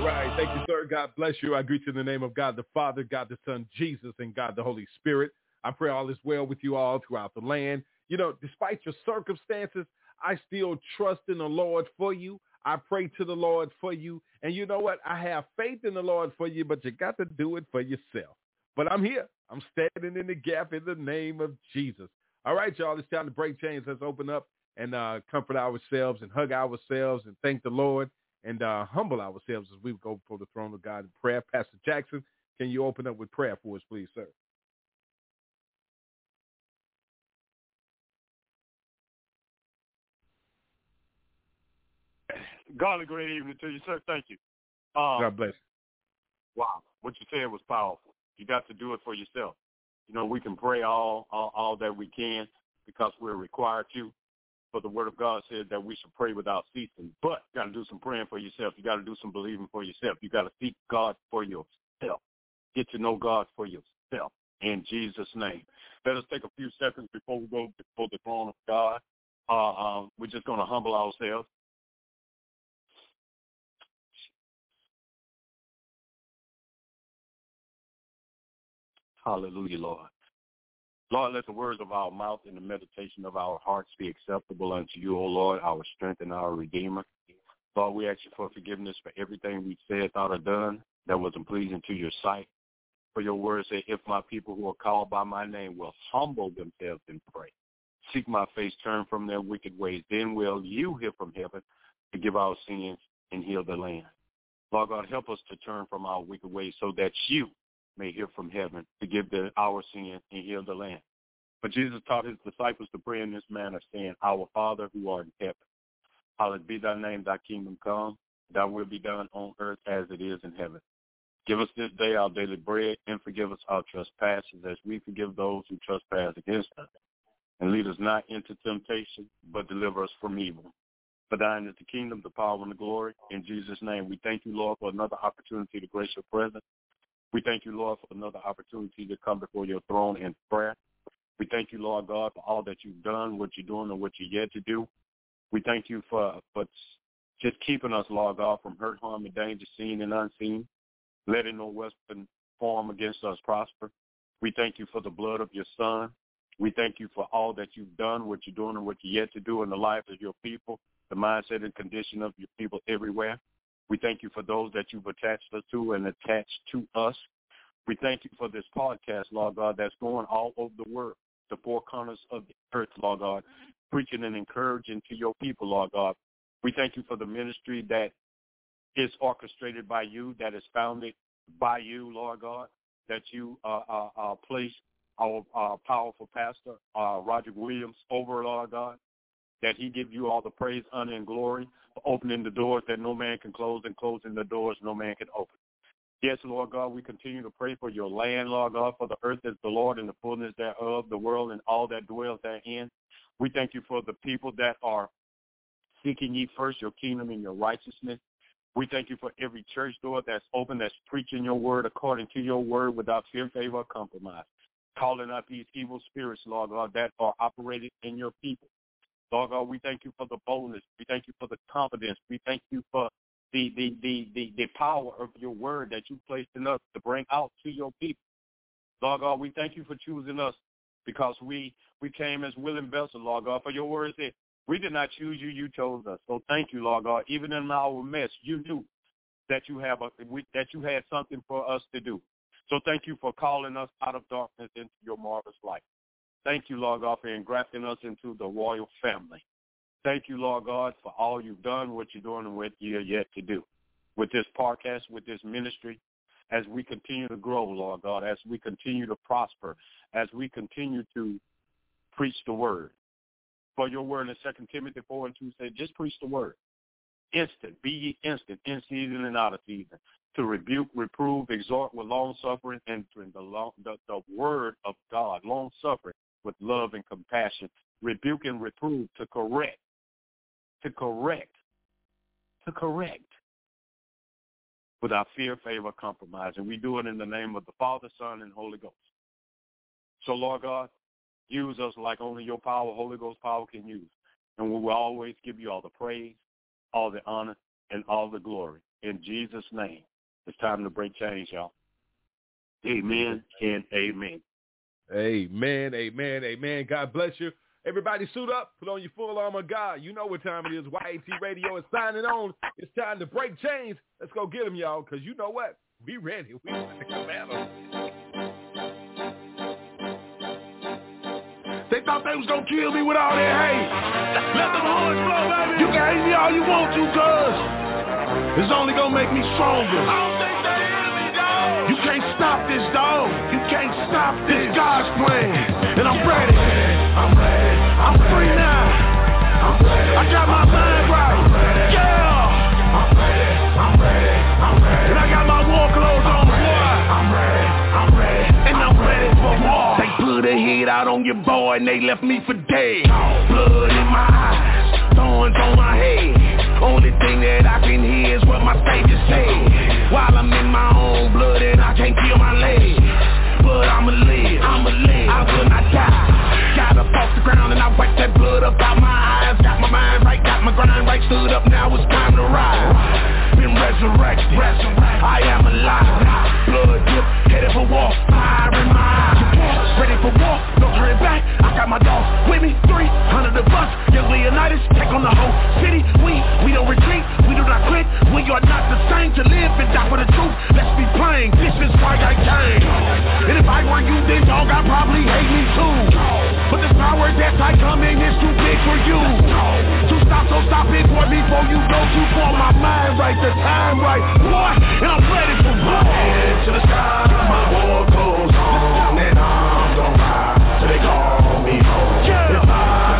All right. Thank you, sir. God bless you. I greet you in the name of God the Father, God the Son, Jesus, and God the Holy Spirit. I pray all is well with you all throughout the land. You know, despite your circumstances, I still trust in the Lord for you. I pray to the Lord for you. And you know what? I have faith in the Lord for you, but you got to do it for yourself. But I'm here. I'm standing in the gap in the name of Jesus. All right, y'all. It's time to break chains. Let's open up and uh, comfort ourselves and hug ourselves and thank the Lord and uh, humble ourselves as we go before the throne of God in prayer. Pastor Jackson, can you open up with prayer for us, please, sir? God, a great evening to you, sir. Thank you. Um, God bless. Wow, what you said was powerful. You got to do it for yourself. You know, we can pray all, all, all that we can because we're required to. But the Word of God says that we should pray without ceasing. But you got to do some praying for yourself. You got to do some believing for yourself. You got to seek God for yourself. Get to know God for yourself. In Jesus' name. Let us take a few seconds before we go before the throne of God. Uh, um, we're just going to humble ourselves. Hallelujah, Lord. Lord, let the words of our mouth and the meditation of our hearts be acceptable unto you, O Lord, our strength and our Redeemer. Lord, we ask you for forgiveness for everything we said, thought, or done that wasn't pleasing to your sight. For your word say, if my people who are called by my name will humble themselves and pray, seek my face, turn from their wicked ways, then will you hear from heaven to give our sins and heal the land. Lord God, help us to turn from our wicked ways so that you may hear from heaven to give the, our sin and heal the land. But Jesus taught his disciples to pray in this manner, saying, Our Father who art in heaven, hallowed be thy name, thy kingdom come, thy will be done on earth as it is in heaven. Give us this day our daily bread, and forgive us our trespasses as we forgive those who trespass against us. And lead us not into temptation, but deliver us from evil. For thine is the kingdom, the power, and the glory. In Jesus' name, we thank you, Lord, for another opportunity to grace your presence. We thank you, Lord, for another opportunity to come before your throne in prayer. We thank you, Lord God, for all that you've done, what you're doing, and what you're yet to do. We thank you for, for just keeping us, Lord God, from hurt, harm, and danger, seen and unseen, letting no weapon form against us prosper. We thank you for the blood of your son. We thank you for all that you've done, what you're doing, and what you're yet to do in the life of your people, the mindset and condition of your people everywhere. We thank you for those that you've attached us to and attached to us. We thank you for this podcast, Lord God, that's going all over the world, the four corners of the earth, Lord God, preaching and encouraging to your people, Lord God. We thank you for the ministry that is orchestrated by you, that is founded by you, Lord God, that you uh, uh, uh, place our uh, powerful pastor, uh, Roger Williams, over, Lord God, that he give you all the praise, honor, and glory for opening the doors that no man can close and closing the doors no man can open. Yes, Lord God, we continue to pray for your land, Lord God, for the earth is the Lord and the fullness thereof, the world and all that dwells therein. We thank you for the people that are seeking ye first your kingdom and your righteousness. We thank you for every church door that's open, that's preaching your word according to your word without fear, favor, or compromise. Calling out these evil spirits, Lord God, that are operated in your people. Lord God, oh, we thank you for the boldness. We thank you for the confidence. We thank you for the, the, the, the, the power of your word that you placed in us to bring out to your people. Lord God, oh, we thank you for choosing us because we, we came as willing vessels, Lord God. For your word said, we did not choose you, you chose us. So thank you, Lord God. Even in our mess, you knew that you have a, that you had something for us to do. So thank you for calling us out of darkness into your marvelous light. Thank you, Lord God, for engrafting us into the royal family. Thank you, Lord God, for all you've done, what you're doing, and what you're yet to do. With this podcast, with this ministry, as we continue to grow, Lord God, as we continue to prosper, as we continue to preach the word. For your word in 2 Timothy 4 and 2 said, just preach the word. Instant, be ye instant, in season and out of season. to rebuke, reprove, exhort with long suffering, and the, long, the, the word of God, long suffering with love and compassion, rebuke and reprove to correct, to correct, to correct without fear, favor, compromise. And we do it in the name of the Father, Son, and Holy Ghost. So, Lord God, use us like only your power, Holy Ghost power can use. And we will always give you all the praise, all the honor, and all the glory. In Jesus' name. It's time to break chains, y'all. Amen and amen. Amen, amen, amen. God bless you. Everybody suit up, put on your full armor God. You know what time it is. YAT Radio is signing on. It's time to break chains. Let's go get them, y'all, because you know what? Be ready. We ready to battle. They thought they was gonna kill me with all their hate. Let them horns flow, baby. You can hate me all you want to, cuz. It's only gonna make me stronger. I don't think they hear me, dog. You can't stop this, dog. Hit out on your boy and they left me for dead. Blood in my eyes. Thorns on my head. Only thing that I can hear is what my savior said While I'm in my own blood and I can't feel my legs But I'ma live, I'ma live, I will not die Got up off the ground and I wiped that blood up out my eyes Got my mind right, got my grind right, stood up, now it's time to ride Been resurrected, resurrected. I am alive Blood drip, headed for war, fire in my Ready for war, no turning back, I got my dogs with me, 300 of us. Young Leonidas, take on the whole city, we, we don't retreat, we do not quit. We are not the same. To live and die for the truth. Let's be plain, this is why I came. And if I were you, then dog, I'd probably hate me too. But the power that's I come in is too big for you. To stop, so stop it, boy, before you go too far My mind right, the time right, boy And I'm ready for war. Into the sky, my war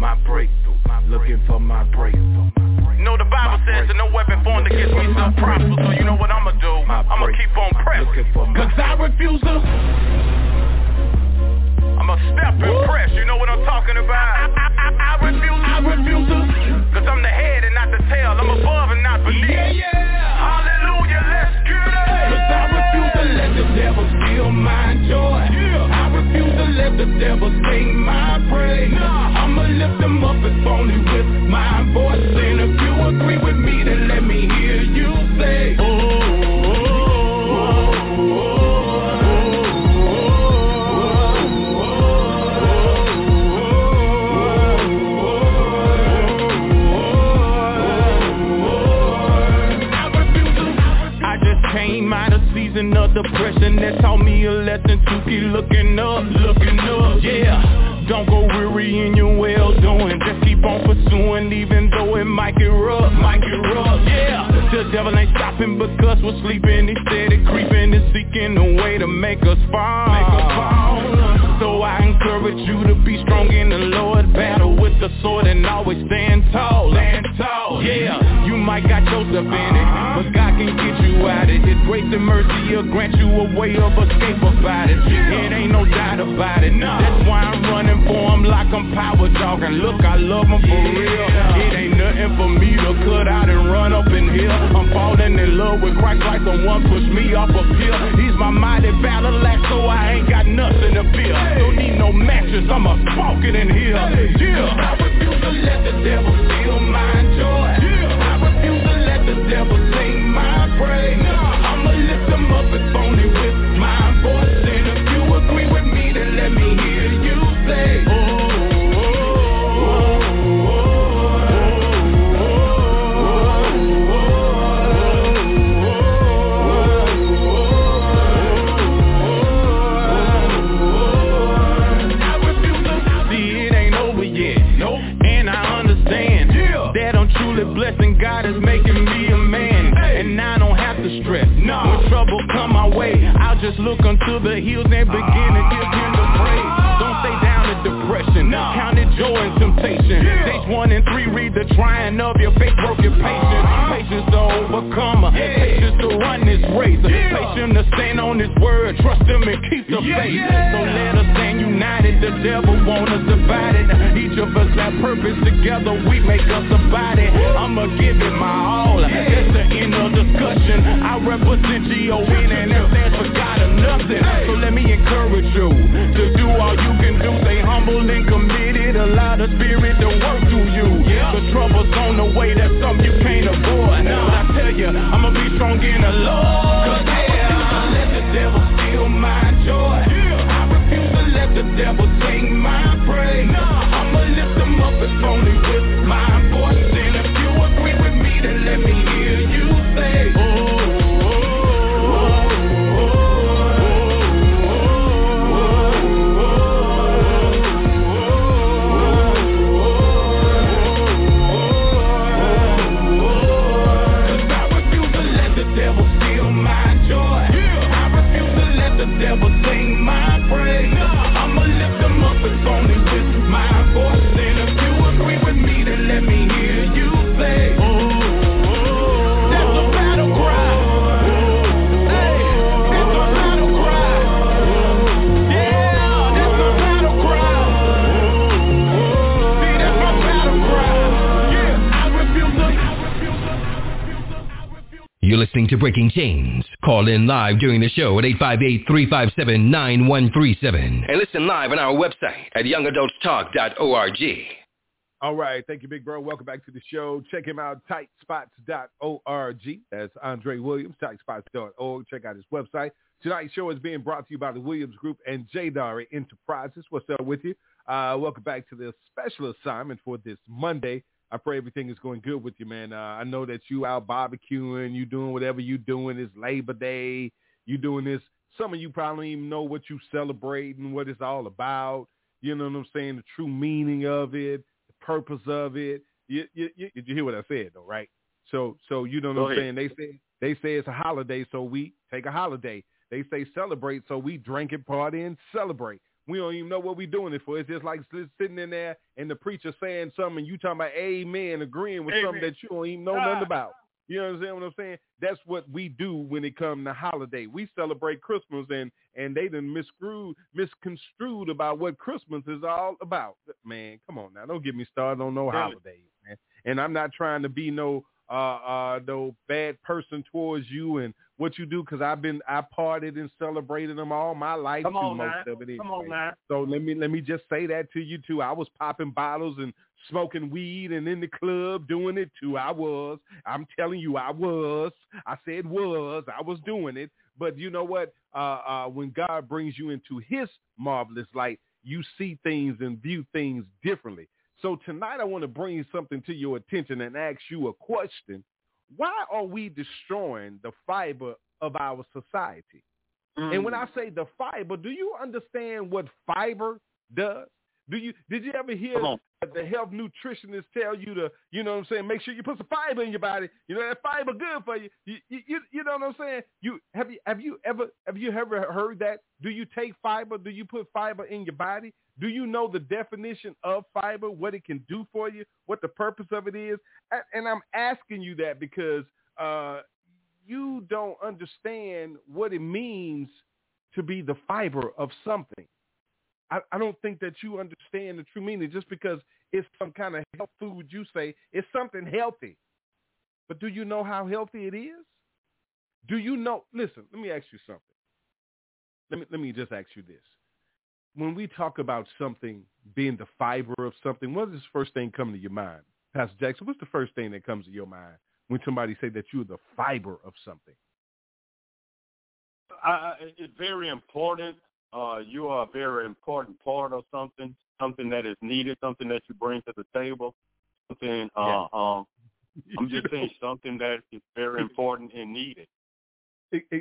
My breakthrough, looking for my breakthrough. You know the Bible says that no weapon formed against me shall prosper, so you know what I'ma do? I'ma keep on pressing. Cause I refuse to I'ma step and press, you know what I'm talking about? I, I, I, I refuse I refuse to. Cause I'm the head and not the tail, I'm above and not beneath. Yeah, yeah. Hallelujah, let's get it. Cause I refuse to let the devil steal my joy let the devil sing my praise nah. I'ma lift them up if only with my voice And if you agree with me, then let me hear season of depression that taught me a lesson to keep looking up, looking up, yeah. Don't go weary in your well doing, just keep on pursuing even though it might get rough, might get rough, yeah. The devil ain't stopping because we're sleeping, he steady creeping and seeking a way to make us fall. Make us fall. So I encourage you to be strong in the Lord, battle with the sword and always stand tall, stand tall, yeah. You might got yourself in it, but God can get you out of it. His grace and mercy will grant you a way of escape about it. It ain't no doubt about it. That's why I'm running for him like I'm power talking. Look, I love him for real. It ain't nothing for me to cut out and run up in here. I'm falling in love with Christ like the one pushed me off a pill. He's my mighty battle axe, so I ain't got nothing to fear. Need no matches, I'm a smoking in here. Yeah. I refuse to let the devil steal my joy. Yeah. I refuse to let the devil sing my praise. Look unto the hills and begin to give him the praise. Don't stay down in depression, count it joy and temptation. Stage one and three, the trying of your faith, work your patience. Patience to overcome, patience to run this race. Patience to stand on his word, trust him and keep the faith. So let us stand united, the devil want us divided. Each of us have purpose together, we make us a body. I'ma give it my all, that's the end of discussion. I represent G-O-N and that stands for God or nothing. So let me encourage you to do all you can do. Stay humble and committed, allow the spirit to work through you. The trouble's on the way, that's something you can't avoid. But I tell you, I'ma be strong in the Lord. Cause yeah, let the devil steal my joy. Yeah. I refuse to let the devil sing my praise. I'ma lift him up if only with my voice. And if you agree with me, then let me in live during the show at 858-357-9137. And listen live on our website at youngadultstalk.org. All right. Thank you, big bro. Welcome back to the show. Check him out, tightspots.org. That's Andre Williams, tightspots.org. Check out his website. Tonight's show is being brought to you by the Williams Group and Jadari Enterprises. What's up with you? Uh, welcome back to the special assignment for this Monday. I pray everything is going good with you, man. Uh, I know that you out barbecuing, you doing whatever you doing. It's Labor Day. You doing this. Some of you probably even know what you celebrating, what it's all about. You know what I'm saying? The true meaning of it, the purpose of it. You, you, you, did you hear what I said, though, right? So, so you know what Go I'm saying? They say they say it's a holiday, so we take a holiday. They say celebrate, so we drink and party and celebrate. We don't even know what we're doing it for. It's just like sitting in there and the preacher saying something, and you talking about amen, agreeing with something that you don't even know nothing about. You understand what I'm saying? That's what we do when it comes to holiday. We celebrate Christmas, and and they done miscrewed, misconstrued about what Christmas is all about. Man, come on now, don't get me started on no Really? holidays, man. And I'm not trying to be no uh uh no bad person towards you and what you do because I've been I partied and celebrated them all my life Come on most now. of it. Come on anyway. now. So let me let me just say that to you too. I was popping bottles and smoking weed and in the club doing it too. I was. I'm telling you, I was. I said was. I was doing it. But you know what? Uh, uh, when God brings you into His marvelous light, you see things and view things differently. So tonight, I want to bring something to your attention and ask you a question. Why are we destroying the fiber of our society? And when mm. I say the fiber, do you understand what fiber does? Do you did you ever hear Come on. that the health nutritionists tell you to, you know what I'm saying, make sure you put some fiber in your body. You know that fiber good for you. You you, you, you know what I'm saying? You have you have you ever have you ever heard that? Do you take fiber? Do you put fiber in your body? Do you know the definition of fiber, what it can do for you, what the purpose of it is? And I'm asking you that because uh, you don't understand what it means to be the fiber of something. I, I don't think that you understand the true meaning just because it's some kind of health food you say it's something healthy. But do you know how healthy it is? Do you know? Listen, let me ask you something. Let me let me just ask you this. When we talk about something being the fiber of something, what is the first thing coming to your mind? Pastor Jackson, what's the first thing that comes to your mind when somebody say that you're the fiber of something? I, it's very important. Uh, you are a very important part of something, something that is needed, something that you bring to the table, something. Uh, um, I'm just saying something that is very important and needed.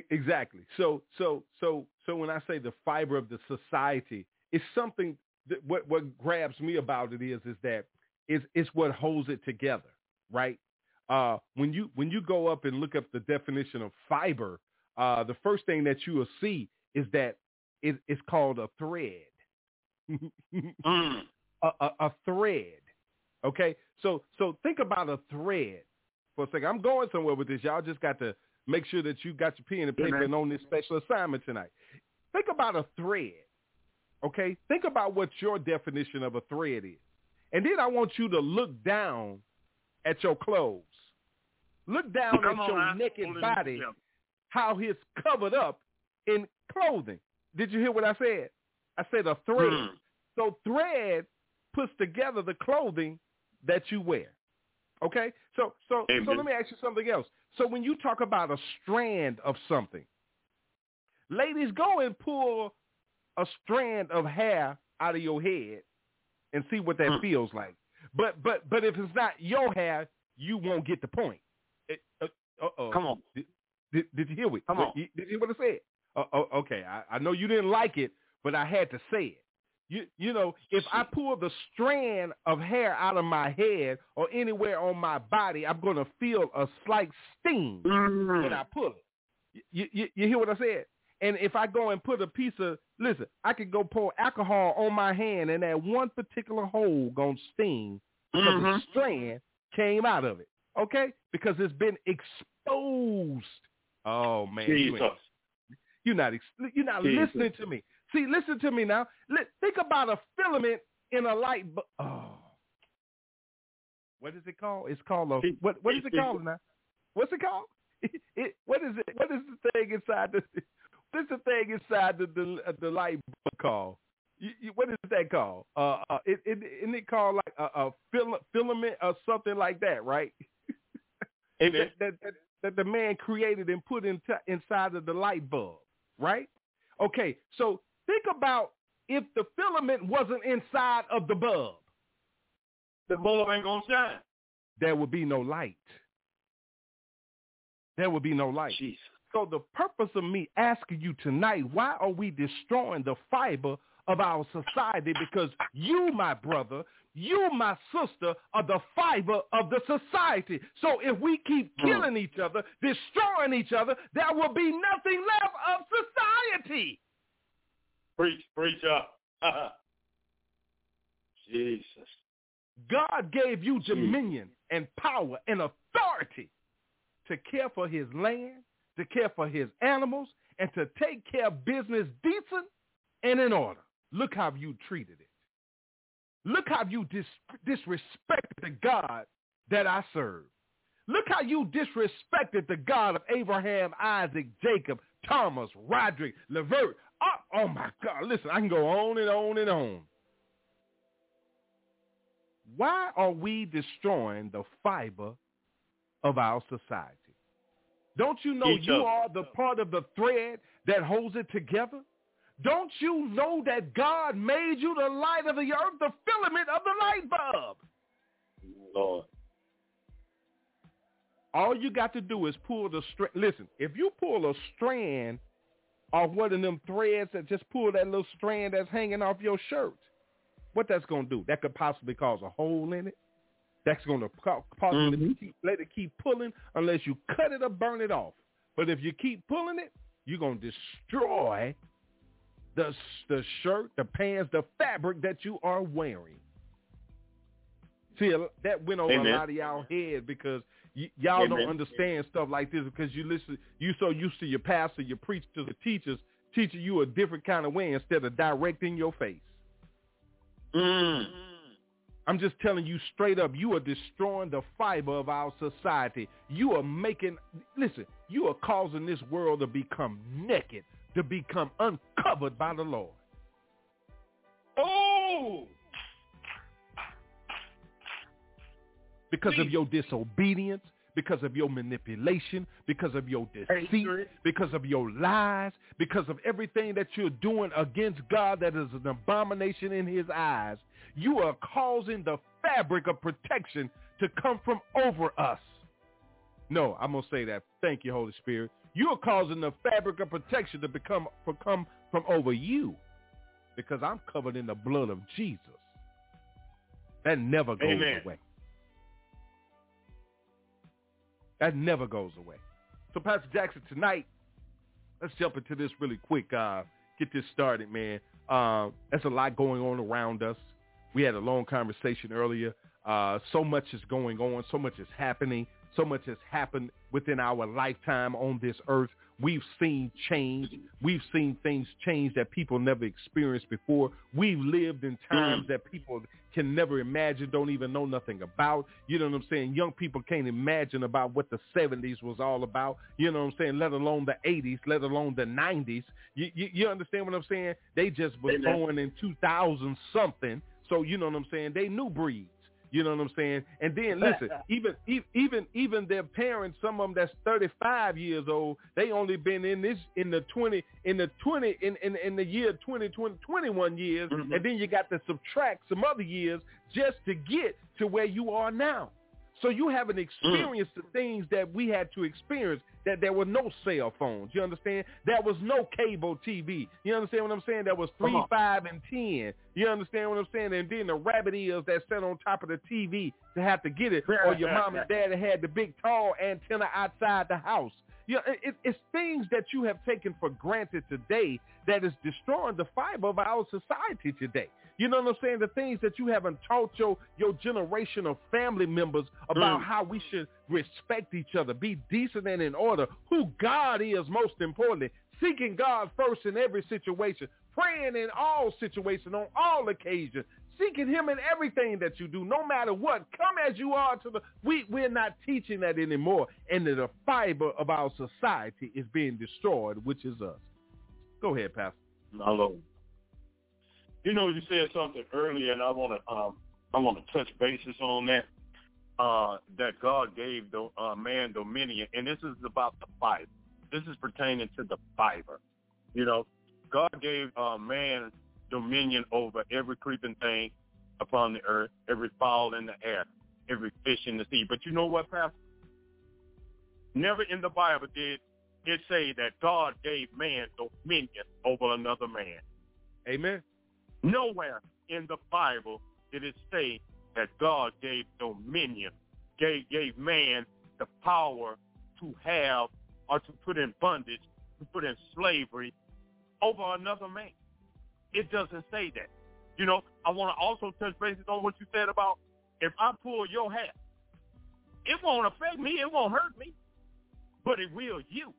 Exactly. So so so so when I say the fiber of the society, it's something that what what grabs me about it is is that it's it's what holds it together, right? Uh, when you when you go up and look up the definition of fiber, uh, the first thing that you will see is that it, it's called a thread. Mm. a, a, a thread. Okay, so so think about a thread for a second. I'm going somewhere with this. Y'all just got to make sure that you got your pen and paper Amen. and on this special assignment tonight. Think about a thread. Okay, think about what your definition of a thread is, and then I want you to look down at your clothes. Look down Come at on your now. naked body, how it's covered up in clothing. Did you hear what I said? I said a thread. Mm. So thread puts together the clothing that you wear. Okay? So so so let me ask you something else. So when you talk about a strand of something, ladies, go and pull a strand of hair out of your head and see what that Hmm. feels like. But but but if it's not your hair, you won't get the point. It, uh, uh-oh. Come on. Did, did you hear it? Come What- on. Did you hear what I said? Uh, oh, okay, I, I know you didn't like it, but I had to say it. You you know, if I pull the strand of hair out of my head or anywhere on my body, I'm gonna feel a slight sting Mm. when I pull it. You, you you hear what I said? And if I go and put a piece of listen, I could go pour alcohol on my hand, and that one particular hole gonna sting because the Mhm. strand came out of it. Okay, because it's been exposed. Oh man, you ain't- Jesus. you're not you're not Jesus. listening to me. See, listen to me now. Think about a filament in a light bulb. Oh, what is it called? It's called a what? What is it called now? What's it called? It, what is it? What is the thing inside the? What's the thing inside the the, uh, the light bulb called? You, you, what is that called? Uh, uh it, it isn't it called like a, a fil- filament or something like that, right? Amen. that, that, that, that the man created and put in inside of the light bulb, right? Okay, so think about if the filament wasn't inside of the bulb, The bulb ain't gonna shine. there would be no light. There would be no light. So the purpose of me asking you tonight, why are we destroying the fiber of our society? Because you, my brother, you, my sister, are the fiber of the society. So if we keep hmm. killing each other, destroying each other, there will be nothing left of society. Preach, preach up. Jesus. God gave you dominion and power and authority to care for his land, to care for his animals, and to take care of business decent and in order. Look how you treated it. Look how you dis- disrespected the God that I serve. Look how you disrespected the God of Abraham, Isaac, Jacob, Thomas, Roderick, Levert. Oh, oh my God. Listen, I can go on and on and on. Why are we destroying the fiber of our society? Don't you know you are the part of the thread that holds it together? Don't you know that God made you the light of the earth, the filament of the light bulb? Lord. All you got to do is pull the strand. Listen, if you pull a strand off one of them threads that just pull that little strand that's hanging off your shirt, what that's going to do? That could possibly cause a hole in it. That's going to possibly Mhm. keep, let it keep pulling unless you cut it or burn it off. But if you keep pulling it, you're going to destroy the the shirt, the pants, the fabric that you are wearing. See, that went over Amen. a lot of y'all head because y- y'all Amen. don't understand stuff like this because you listen, you so used to your pastor, your preachers, the teachers teaching you a different kind of way instead of directing your face. Mm. I'm just telling you straight up, you are destroying the fiber of our society. You are making, listen, you are causing this world to become naked, to become uncovered by the Lord. Oh! Because of your disobedience, because of your manipulation, because of your deceit, because of your lies, because of everything that you're doing against God that is an abomination in his eyes. You are causing the fabric of protection to come from over us. No, I'm going to say that. Thank you, Holy Spirit. You are causing the fabric of protection to become to come from over you because I'm covered in the blood of Jesus. That never goes Amen. away. That never goes away. So, Pastor Jackson, tonight let's jump into this really quick. Uh, get this started, man. Uh, there's a lot going on around us. We had a long conversation earlier. Uh, so much is going on. So much is happening. So much has happened within our lifetime on this earth. We've seen change. We've seen things change that people never experienced before. We've lived in mm. times that people can never imagine, don't even know nothing about. You know what I'm saying? Young people can't imagine about what the 70s was all about. You know what I'm saying? Let alone the 80s, let alone the 90s. You, you, you understand what I'm saying? They just was born in 2000 something. So you know what I'm saying? They new breeds. You know what I'm saying? And then listen, even even even their parents, some of them that's 35 years old, they only been in this in the 20 in the 20 in in, in the year 20, 20 21 years, Mhm. and then you got to subtract some other years just to get to where you are now. So you haven't mm. experienced the things that we had to experience. That there were no cell phones. You understand? There was no cable TV. You understand what I'm saying? There was three, uh-huh. five, and ten. You understand what I'm saying? And then the rabbit ears that sat on top of the TV to have to get it, or your mom and dad had the big tall antenna outside the house. You know, it, it's things that you have taken for granted today that is destroying the fiber of our society today. You know what I'm saying? The things that you haven't taught your your generation of family members about Mm. how we should respect each other, be decent and in order, who God is most importantly, seeking God first in every situation, praying in all situations, on all occasions, seeking him in everything that you do, no matter what. Come as you are to the we we're not teaching that anymore. And the fiber of our society is being destroyed, which is us. Go ahead, Pastor. Lord. You know, you said something earlier, and I want to um, I want to touch bases on that. Uh, that God gave the uh, man dominion, and this is about the fiber. This is pertaining to the fiber. You know, God gave uh, man dominion over every creeping thing upon the earth, every fowl in the air, every fish in the sea. But you know what, Pastor? Never in the Bible did it say that God gave man dominion over another man. Amen. Nowhere in the Bible did it say that God gave dominion, gave, gave man the power to have or to put in bondage, to put in slavery over another man. It doesn't say that. You know, I want to also touch bases on what you said about if I pull your hair, it won't affect me, it won't hurt me, but it will you.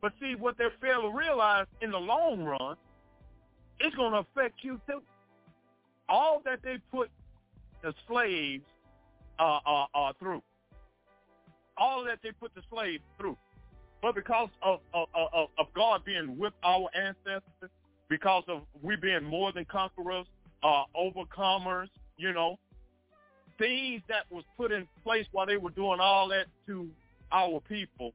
But see, what they fail to realize in the long run, it's going to affect you too. All that they put the slaves uh, uh, uh, through, all that they put the slaves through, but because of, of, of, of God being with our ancestors, because of we being more than conquerors, uh, overcomers, you know, things that was put in place while they were doing all that to our people,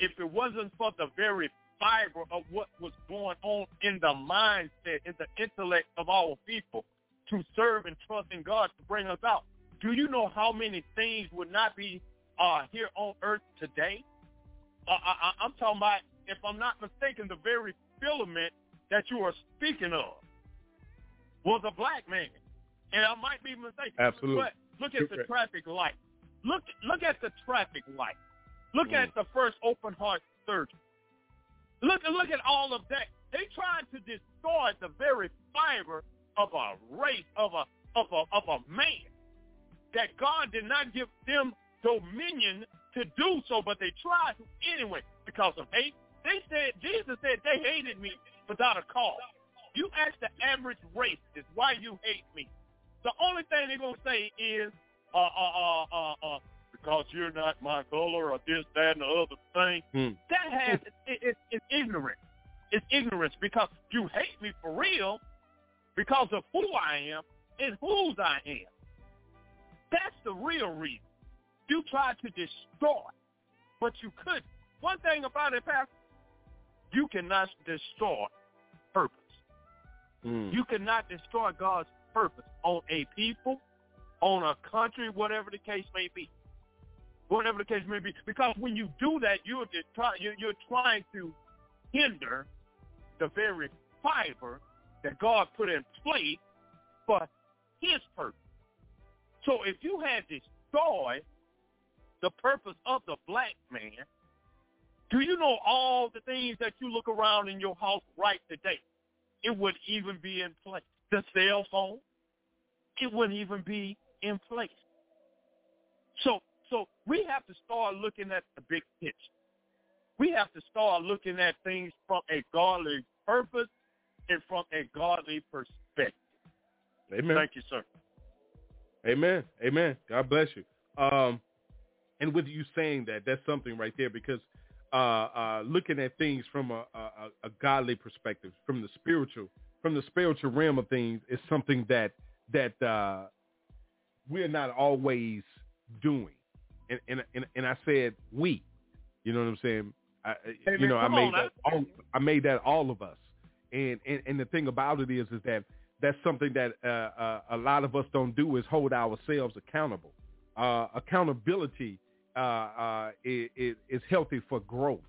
if it wasn't for the very fiber of what was going on in the mindset, in the intellect of our people to serve and trust in God to bring us out, do you know how many things would not be uh, here on earth today? Uh, I, I'm talking about, if I'm not mistaken, the very filament that you are speaking of was a black man. And I might be mistaken. Absolutely. But look at the traffic light. Look look at the traffic light. Look Mm. at the first open heart surgery. Look look at all of that. They tried to destroy the very fiber of a race of a of a of a man that God did not give them dominion to do so, but they tried to anyway because of hate. They said Jesus said they hated me without a cause. You ask the average racist why you hate me. The only thing they're gonna say is uh uh uh uh, uh because you're not my color or this, that, and the other thing. Hmm. That has it, it, it's ignorance. It's ignorance because you hate me for real because of who I am and whose I am. That's the real reason. You tried to destroy, but you couldn't. One thing about it, Pastor, you cannot destroy purpose. Mm. You cannot destroy God's purpose on a people, on a country, whatever the case may be. Whatever the case may be. Because when you do that, you're, you're, trying to hinder the very fiber that God put in place for his purpose. So if you had destroyed the purpose of the black man, Do you know all the things that you look around in your house right today? It wouldn't even be in place. The cell phone, it wouldn't even be in place. So, so we have to start looking at the big picture. We have to start looking at things from a godly purpose and from a godly perspective. Amen. Thank you, sir. Amen. Amen. God bless you. Um, and with you saying that, that's something right there because uh, uh, looking at things from a, a, a godly perspective, from the spiritual, from the spiritual realm of things, is something that that uh, we're not always doing. And, and and and I said we, you know what I'm saying? I, Hey, you man, know, I made on that all, I made that all of us. And, and and the thing about it is, is that that's something that uh, uh, a lot of us don't do is hold ourselves accountable. Uh, accountability uh, uh, is, is healthy for growth.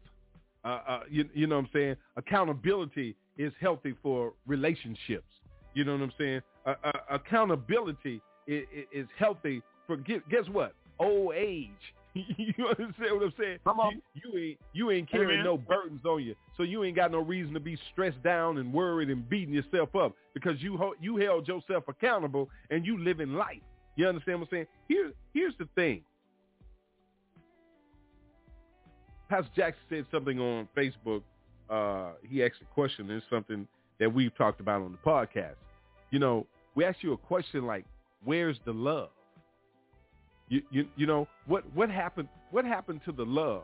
Uh, uh, you, you know what I'm saying? Accountability is healthy for relationships. You know what I'm saying? Uh, uh, accountability is, is healthy for guess what? Old age. you understand what I'm saying? Come on. You, you ain't you ain't carrying Amen. no burdens on you, so you ain't got no reason to be stressed down and worried and beating yourself up because you you held yourself accountable and you living life. You understand what I'm saying? Here here's the thing. Pastor Jackson said something on Facebook. Uh, he asked a question. It's something that we've talked about on the podcast. You know, we asked you a question like, "Where's the love?" You, you, you know what what happened what happened to the love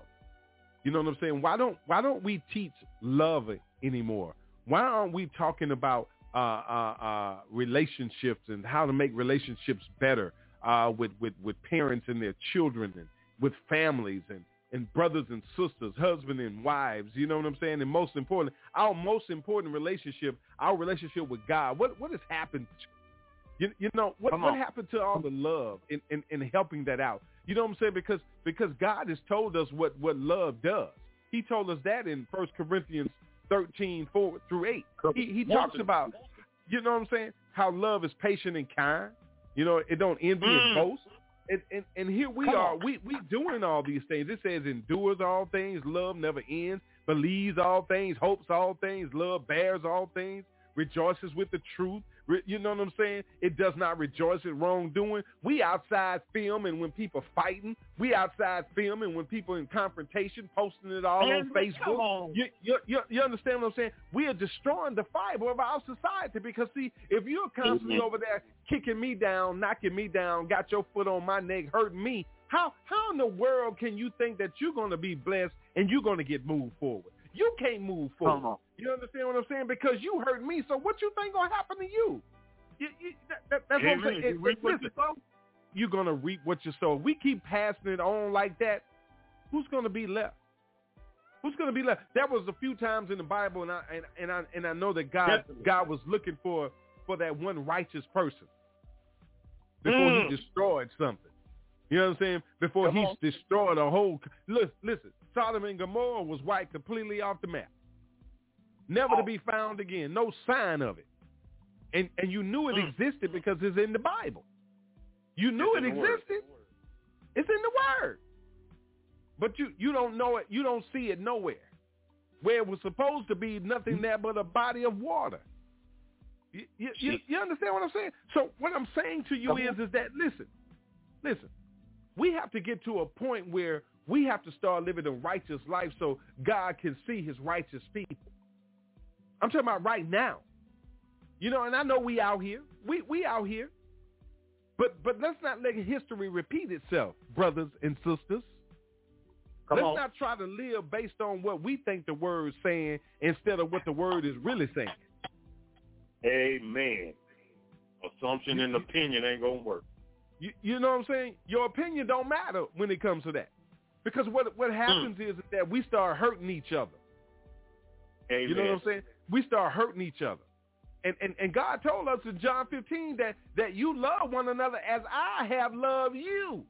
you know what i'm saying why don't why don't we teach love anymore why aren't we talking about uh, uh, uh, relationships and how to make relationships better uh, with, with, with parents and their children and with families and, and brothers and sisters, husband and wives, you know what I'm saying? And most important, our most important relationship, our relationship with God. What what has happened you, you know what what happened to all the love in, in, in helping that out? You know what I'm saying? Because because God has told us what, what love does. He told us that in First Corinthians 13, 4 through 8. He, he talks about, you know what I'm saying, how love is patient and kind. You know, it don't envy Mm. and boast. And, and, and here we Come are. on. We we doing all these things. It says endures all things, love never ends, believes all things, hopes all things, love bears all things, rejoices with the truth. Re- You know what I'm saying? It does not rejoice at wrongdoing. We outside filming when people fighting. We outside filming when people in confrontation, posting it all Man, on come Facebook. on. You, you, you, you understand what I'm saying? We are destroying the fiber of our society because, see, if you're constantly Mhm. over there kicking me down, knocking me down, got your foot on my neck, hurting me, how how in the world can you think that you're going to be blessed and you're going to get moved forward? You can't move forward. Come on. You understand what I'm saying? Because you hurt me, so what you think going to happen to you? you, you that, that, that's what I'm Amen. saying. You It- reap what listen, you sow. you're going to reap what you sow. We keep passing it on like that, who's going to be left? Who's going to be left? That was a few times in the Bible, and I and, and I and I know that God Definitely. God was looking for for that one righteous person before Mm. he destroyed something. You know what I'm saying? Before Come he on. destroyed a whole. Listen, listen, Sodom and Gomorrah was wiped completely off the map, never to Oh. be found again. No sign of it, and and you knew it Mm. existed because it's in the Bible. You knew It's it the Word. existed. It's in the Word, but you you don't know it. You don't see it nowhere. Where it was supposed to be nothing there but a body of water. You, you, you, you understand what I'm saying? So what I'm saying to you Come is, on. is that listen, listen, we have to get to a point where we have to start living a righteous life so God can see his righteous people. I'm talking about right now. You know, and I know we out here. We we out here. But but let's not let history repeat itself, brothers and sisters. Come let's on. not try to live based on what we think the word's saying instead of what the word is really saying. Amen. Assumption and opinion ain't gonna work. You, you know what I'm saying? Your opinion don't matter when it comes to that. Because what what happens is that we start hurting each other. Amen. You know what I'm saying? We start hurting each other. And, and and God told us in John 15 that that you love one another as I have loved you.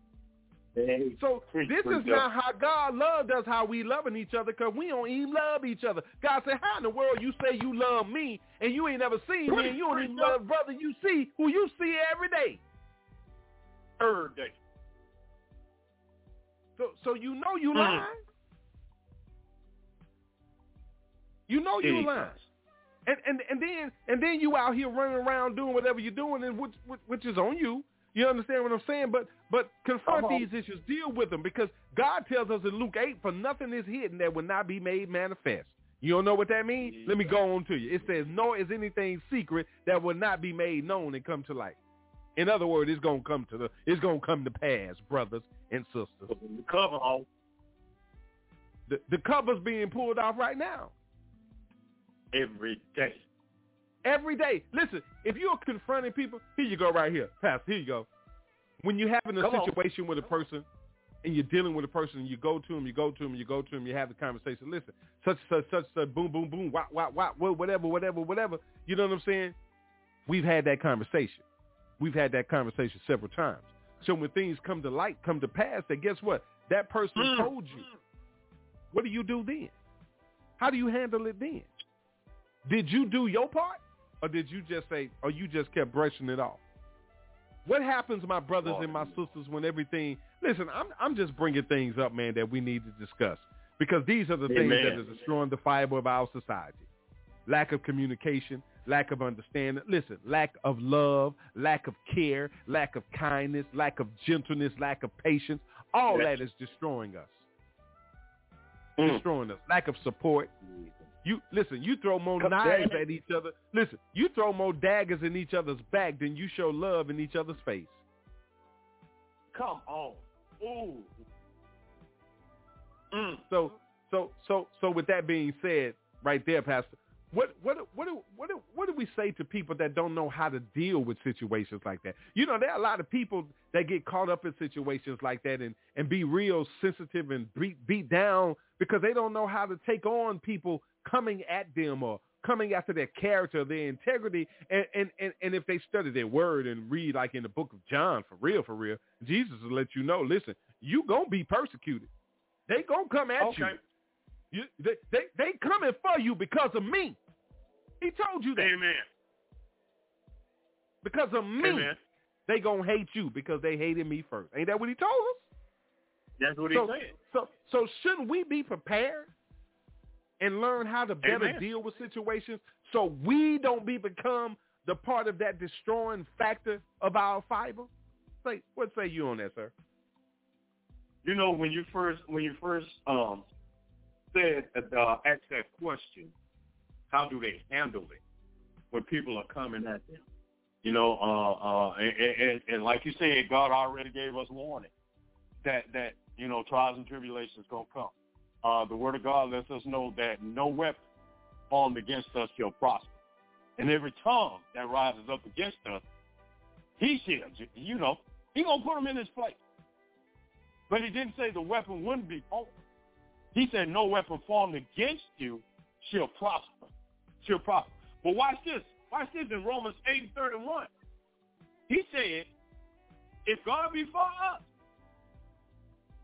Amen. So this is not how God loved us, how we loving each other, because we don't even love each other. God said, how in the world you say you love me and you ain't never seen me and you don't even love the brother you see who you see every day? Third day. So so you know you Mm. lying. You know you lying. And and and then and then you out here running around doing whatever you're doing, and which which, is on you. You understand what I'm saying? But but confront Uh-huh. these issues, deal with them, because God tells us in Luke eight, for nothing is hidden that will not be made manifest. You don't know what that means? Let me go on to you. It says, nor is anything secret that will not be made known and come to light. In other words, it's gonna come to the it's gonna come to pass, brothers and sisters. The cover off. The the cover's being pulled off right now. every day. Every day. Listen, if you're confronting people, here you go right here. Pastor, here you go. When you're having a Come on. situation with a person and you're dealing with a person and you go to them, you go to them, you go to them, you have the conversation. Listen, such, such, such, such, boom, boom, boom, wah, wah, wah, whatever, whatever, whatever. You know what I'm saying? We've had that conversation. We've had that conversation several times. So when things come to light, come to pass, that guess what? That person Mm. told you. What do you do then? How do you handle it then? Did you do your part? Or did you just say, or you just kept brushing it off? What happens, my brothers and my sisters, when everything, listen, I'm, I'm just bringing things up, man, that we need to discuss because these are the things that are destroying the fiber of our society. Lack of communication, lack of understanding, listen, lack of love, lack of care, lack of kindness, lack of gentleness, lack of patience. All that is destroying us, Mm. destroying us. Lack of support, you listen. You throw more Come knives at each other. Listen, you throw more daggers in each other's back than you show love in each other's face. Come on. Ooh. Mm. So, so, so, so, with that being said, right there, Pastor, what, what, what, do- what, do- what do we say to people that don't know how to deal with situations like that? You know, there are a lot of people that get caught up in situations like that and and be real sensitive and beat beat down because they don't know how to take on people coming at them or coming after their character, their integrity, and, and, and, and if they study their word and read like in the book of John, for real, for real, Jesus will let you know, listen, you gonna be persecuted. They gonna come at you. Okay. you. They, they they coming for you because of me. He told you that. Amen. Because of me, Amen. they gonna hate you because they hated me first. Ain't that what he told us? That's what So, he said. so, so shouldn't we be prepared and learn how to better Amen. deal with situations so we don't be become the part of that destroying factor of our fiber? Say, what say you on that, sir? You know, when you first when you first um said uh, asked that question, how do they handle it when people are coming at them? You know, uh, uh, and, and, and like you said, God already gave us warning that that you know trials and tribulations gonna come. Uh, the Word of God lets us know that no weapon formed against us shall prosper, and every tongue that rises up against us, He shall. You know, He gonna put them in His place. But he didn't say the weapon wouldn't be formed. He said no weapon formed against you shall prosper. Prosper. But watch this. Watch this in Romans 8 and 31. He said, if God be for us,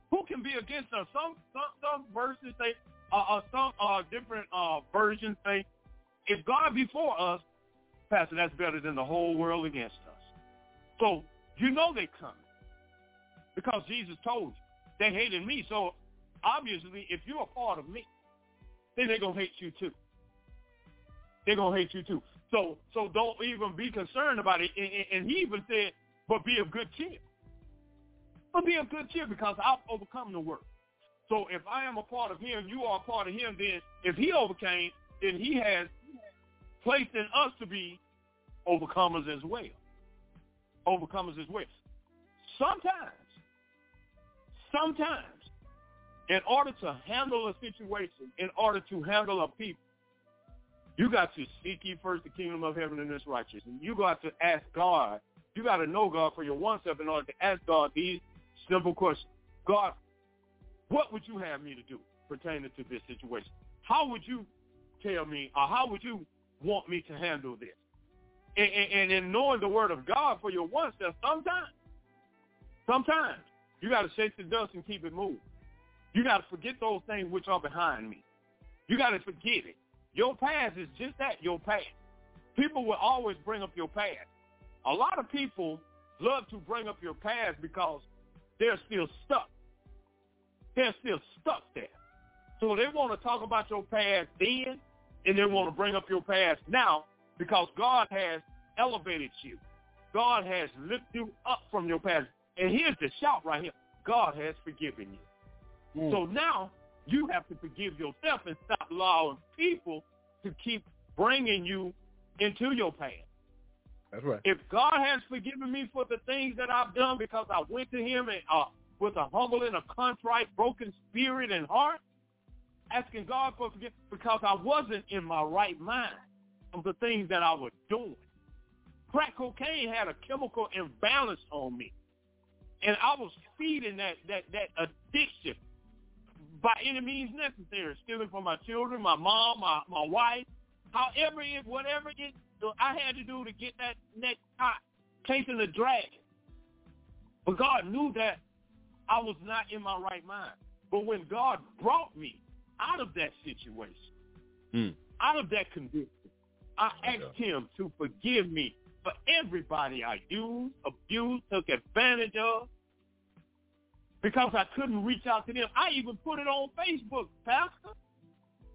who can be against us? Some some, some verses say, uh, uh, some uh, different uh, versions say, if God be for us, Pastor, that's better than the whole world against us. So you know they coming because Jesus told you they hated me. So obviously, if you're a part of me, then they're gonna hate you too. They're gonna hate you too. So so don't even be concerned about it. And, and- he even said, but be of good cheer. But be of good cheer because I've overcome the world. So if I am a part of him, you are a part of him. Then if he overcame, then he has placed in us to be overcomers as well. Overcomers as well. Sometimes sometimes in order to handle a situation, in order to handle a people, you got to seek ye first the kingdom of heaven and its righteousness. You got to ask God. You got to know God for your one self in order to ask God these simple questions. God, what would you have me to do pertaining to this situation? How would you tell me, or how would you want me to handle this? And, and, and in knowing the word of God for your one self, sometimes, sometimes you got to shake the dust and keep it moving. You got to forget those things which are behind me. You got to forget it. Your past is just that, your past. People will always bring up your past. A lot of people love to bring up your past because they're still stuck. They're still stuck there. So they want to talk about your past then, and they want to bring up your past now because God has elevated you. God has lifted you up from your past. And here's the shout right here. God has forgiven you. Mm. So now you have to forgive yourself and stop allowing people to keep bringing you into your past. That's right. If God has forgiven me for the things that I've done because I went to him and uh, with a humble and a contrite, broken spirit and heart, asking God for forgiveness because I wasn't in my right mind of the things that I was doing. Crack cocaine had a chemical imbalance on me. And I was feeding that, that, that addiction by any means necessary, stealing from my children, my mom, my, my wife, however it, whatever it, I had to do to get that next pot, chasing the dragon. But God knew that I was not in my right mind. But when God brought me out of that situation, Mm. out of that condition, I asked him to forgive me for everybody I used, abused, took advantage of, because I couldn't reach out to them. I even put it on Facebook, Pastor.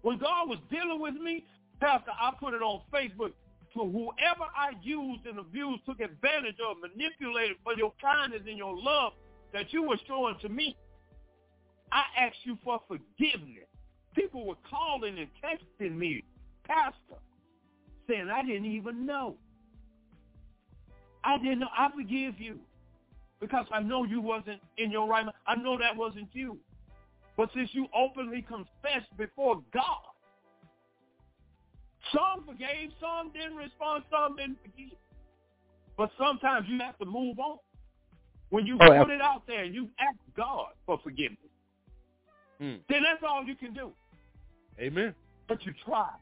When God was dealing with me, Pastor, I put it on Facebook to whoever I used and abused, took advantage of, manipulated for your kindness and your love that you were showing to me. I asked you for forgiveness. People were calling and texting me, Pastor, saying I didn't even know. I didn't know. I forgive you because I know you wasn't in your right mind. I know that wasn't you. But since you openly confessed before God, some forgave, some didn't respond, some didn't forgive. But sometimes you have to move on. When you Oh, put ab- it out there and you ask God for forgiveness, Mm. then that's all you can do. Amen. But you tried.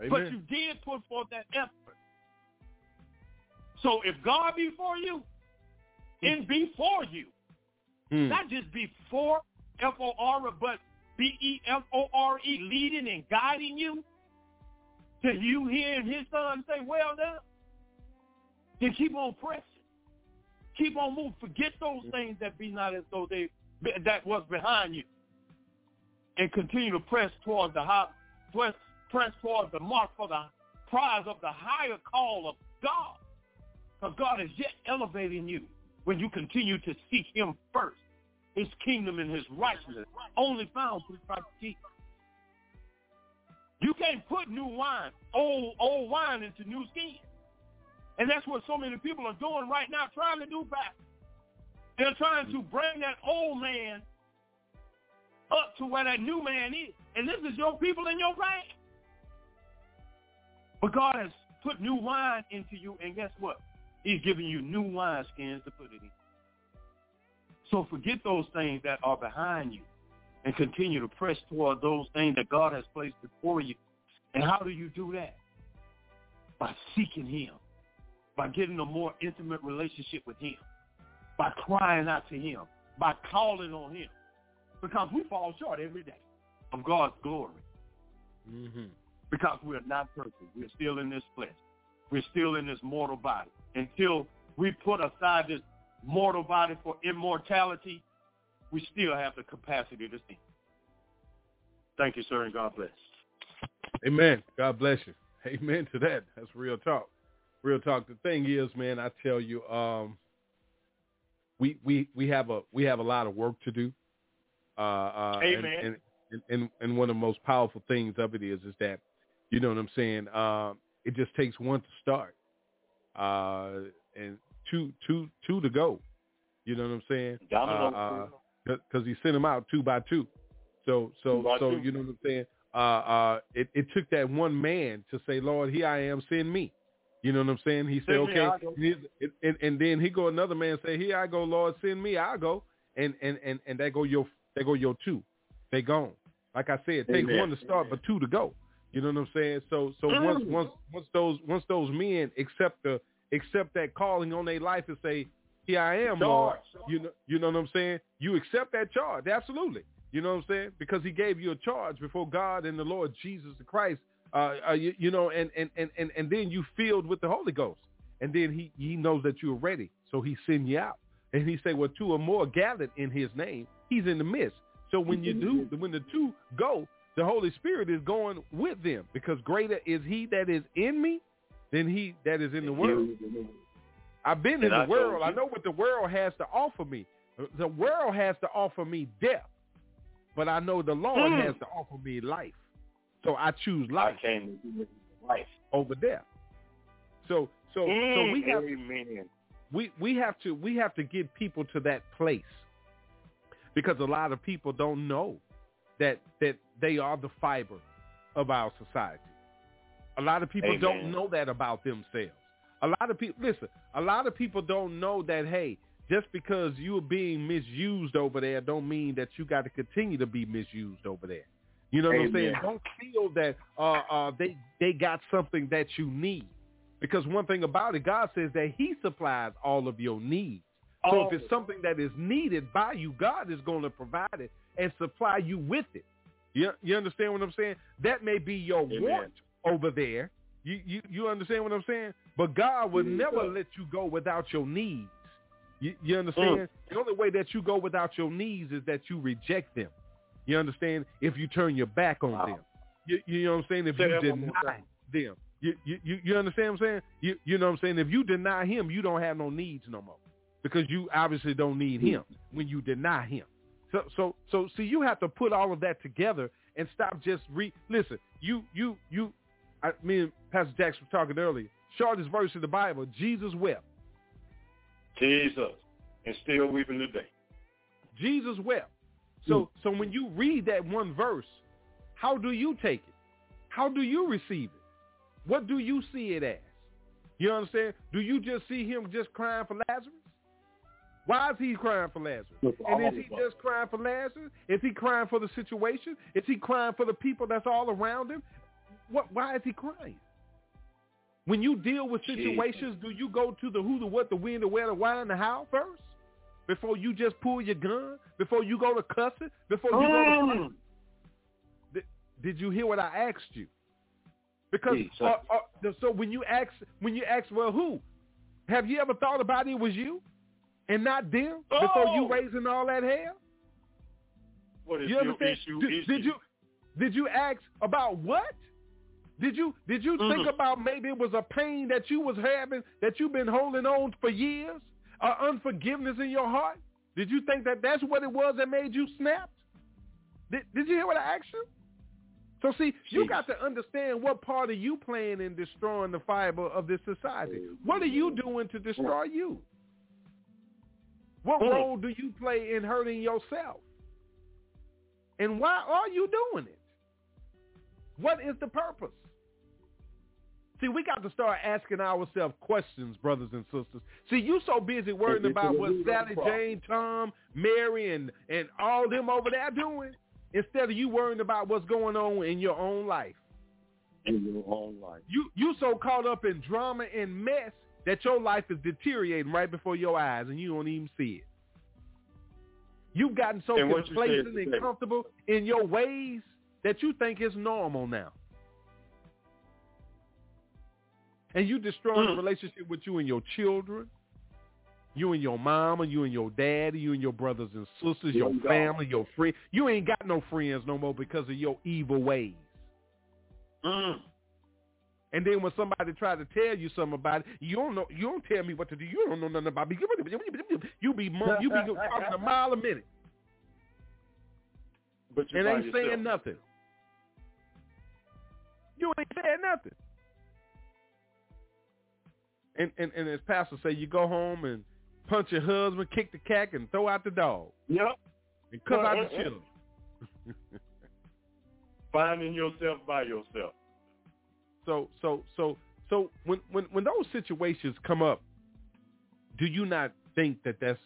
Amen. But you did put forth that effort. So if God be for you, and before you, Mm. not just before F-O-R, but B-E-F-O-R-E, leading and guiding you, till you hear his son say, well done, then keep on pressing. Keep on moving. Forget those things that be not as though they that was behind you. And continue to press towards the high, press, press towards the mark for the prize of the higher call of God. Because God is yet elevating you when you continue to seek him first, his kingdom and his righteousness, only found through Christ Jesus. You can't put new wine, old old wine into new skin. And that's what so many people are doing right now, trying to do back. They're trying to bring that old man up to where that new man is. And this is your people in your land. But God has put new wine into you, and guess what? He's giving you new wine skins to put it in. So forget those things that are behind you and continue to press toward those things that God has placed before you. And how do you do that? By seeking him, by getting a more intimate relationship with him, by crying out to him, by calling on him. Because we fall short every day of God's glory Mm-hmm. because we're not perfect. We're still in this flesh. We're still in this mortal body. Until we put aside this mortal body for immortality, we still have the capacity to sin. Thank you, sir, and God bless. Amen. God bless you. Amen to that. That's real talk. Real talk. The thing is, man, I tell you, um, we we we have a we have a lot of work to do. Uh, uh, and- Amen. And, and, and and one of the most powerful things of it is is that, you know what I'm saying. Um, it just takes one to start, uh, and two two two to go. You know what I'm saying? Domino. because he sent them out two by two. So so Two so two. you know what I'm saying. Uh, uh, it, it took that one man to say, Lord, here I am, send me. You know what I'm saying? He said, okay, and, and, and, then he go another man say, here I go, Lord, send me, I'll go, and and and and that go your they go your two, they gone. Like I said, it takes Amen. one to start, but two to go. You know what I'm saying? So so once Mm. once once those once those men accept the accept that calling on their life and say, here I am, Lord. You know, you know what I'm saying? You accept that charge, absolutely. You know what I'm saying? Because he gave you a charge before God and the Lord Jesus Christ. Uh, uh you, you know, and, and and and and then you filled with the Holy Ghost, and then he he knows that you're ready, so he send you out, and he say, well, two or more gathered in his name, he's in the midst. So when you do, when the two go, the Holy Spirit is going with them because greater is he that is in me than he that is in the world. I've been in the I world. I know what the world has to offer me. The world has to offer me death, but I know the Lord Mm. has to offer me life. So I choose I life came to give you life. over death. So so so Mm, we have Amen. we we have to we have to get people to that place because a lot of people don't know that that they are the fiber of our society. A lot of people don't know that about themselves. A lot of people listen. A lot of people don't know that hey, just because you're being misused over there, don't mean that you got to continue to be misused over there. You know what I'm saying? Don't feel that uh, uh, they they got something that you need. Because one thing about it, God says that he supplies all of your needs. So if it's something that is needed by you, God is going to provide it and supply you with it. You, you understand what I'm saying? That may be your Amen. want over there. You, you you understand what I'm saying? But God will Yes, never let you go without your needs. You, you understand? Mm. The only way that you go without your needs is that you reject them. You understand? If you turn your back on Wow. them. You, you know what I'm saying? If Say you that one more deny them. You, you you you understand what I'm saying? You you know what I'm saying? If you deny him, you don't have no needs no more. Because you obviously don't need mm-hmm. him when you deny him. So so so see you have to put all of that together and stop just re listen, you you you I me and Pastor Jackson were talking earlier. Shortest verse in the Bible, Jesus wept. Jesus. And still weeping today. Jesus wept. So mm. so when you read that one verse, how do you take it? How do you receive it? What do you see it as? You understand? Do you just see him just crying for Lazarus? Why is he crying for Lazarus? And is he just crying for Lazarus? Is he crying for the situation? Is he crying for the people that's all around him? What? Why is he crying? When you deal with situations, do you go to the who, the what, the when, the where, the why, and the how first? Before you just pull your gun? Before you go to cuss it? Before you go to Mm. did, did you hear what I asked you? Because uh, uh, so when you ask when you ask well who have you ever thought about it was you and not them before you Oh. raising all that hell? What is You your understand? issue? Did, issue? did you did you ask about what? Did you did you think Mhm. about maybe it was a pain that you was having that you've been holding on for years, or unforgiveness in your heart? Did you think that that's what it was that made you snap? Did, did you hear what I asked you? So see, you got to understand what part are you playing in destroying the fiber of this society. What are you doing to destroy you? What role do you play in hurting yourself? And why are you doing it? What is the purpose? See, we got to start asking ourselves questions, brothers and sisters. See, you so busy worrying about what root of the Sally. Jane, Tom, Mary, and, and all them over there doing, instead of you worrying about what's going on in your own life. in your own life? You you so caught up in drama and mess that your life is deteriorating right before your eyes and you don't even see it. You've gotten so And complacent and today. comfortable in your ways that you think it's normal now. And you destroying the Mm. relationship with you and your children, you and your mama, you and your daddy, you and your brothers and sisters, your Your family, your friends. You ain't got no friends no more because of your evil ways. Mm. And then when somebody tries to tell you something about it, you don't know. You don't tell me what to do. You don't know nothing about me. You be mum- you be talking a mile a minute But you and ain't yourself. saying nothing. You ain't saying nothing. And and and as pastor say, you go home and punch your husband, kick the cat, and throw out the dog, Yep. and cut out the Uh, uh, uh. children. Finding yourself by yourself. So so so so when when when those situations come up, do you not think that that's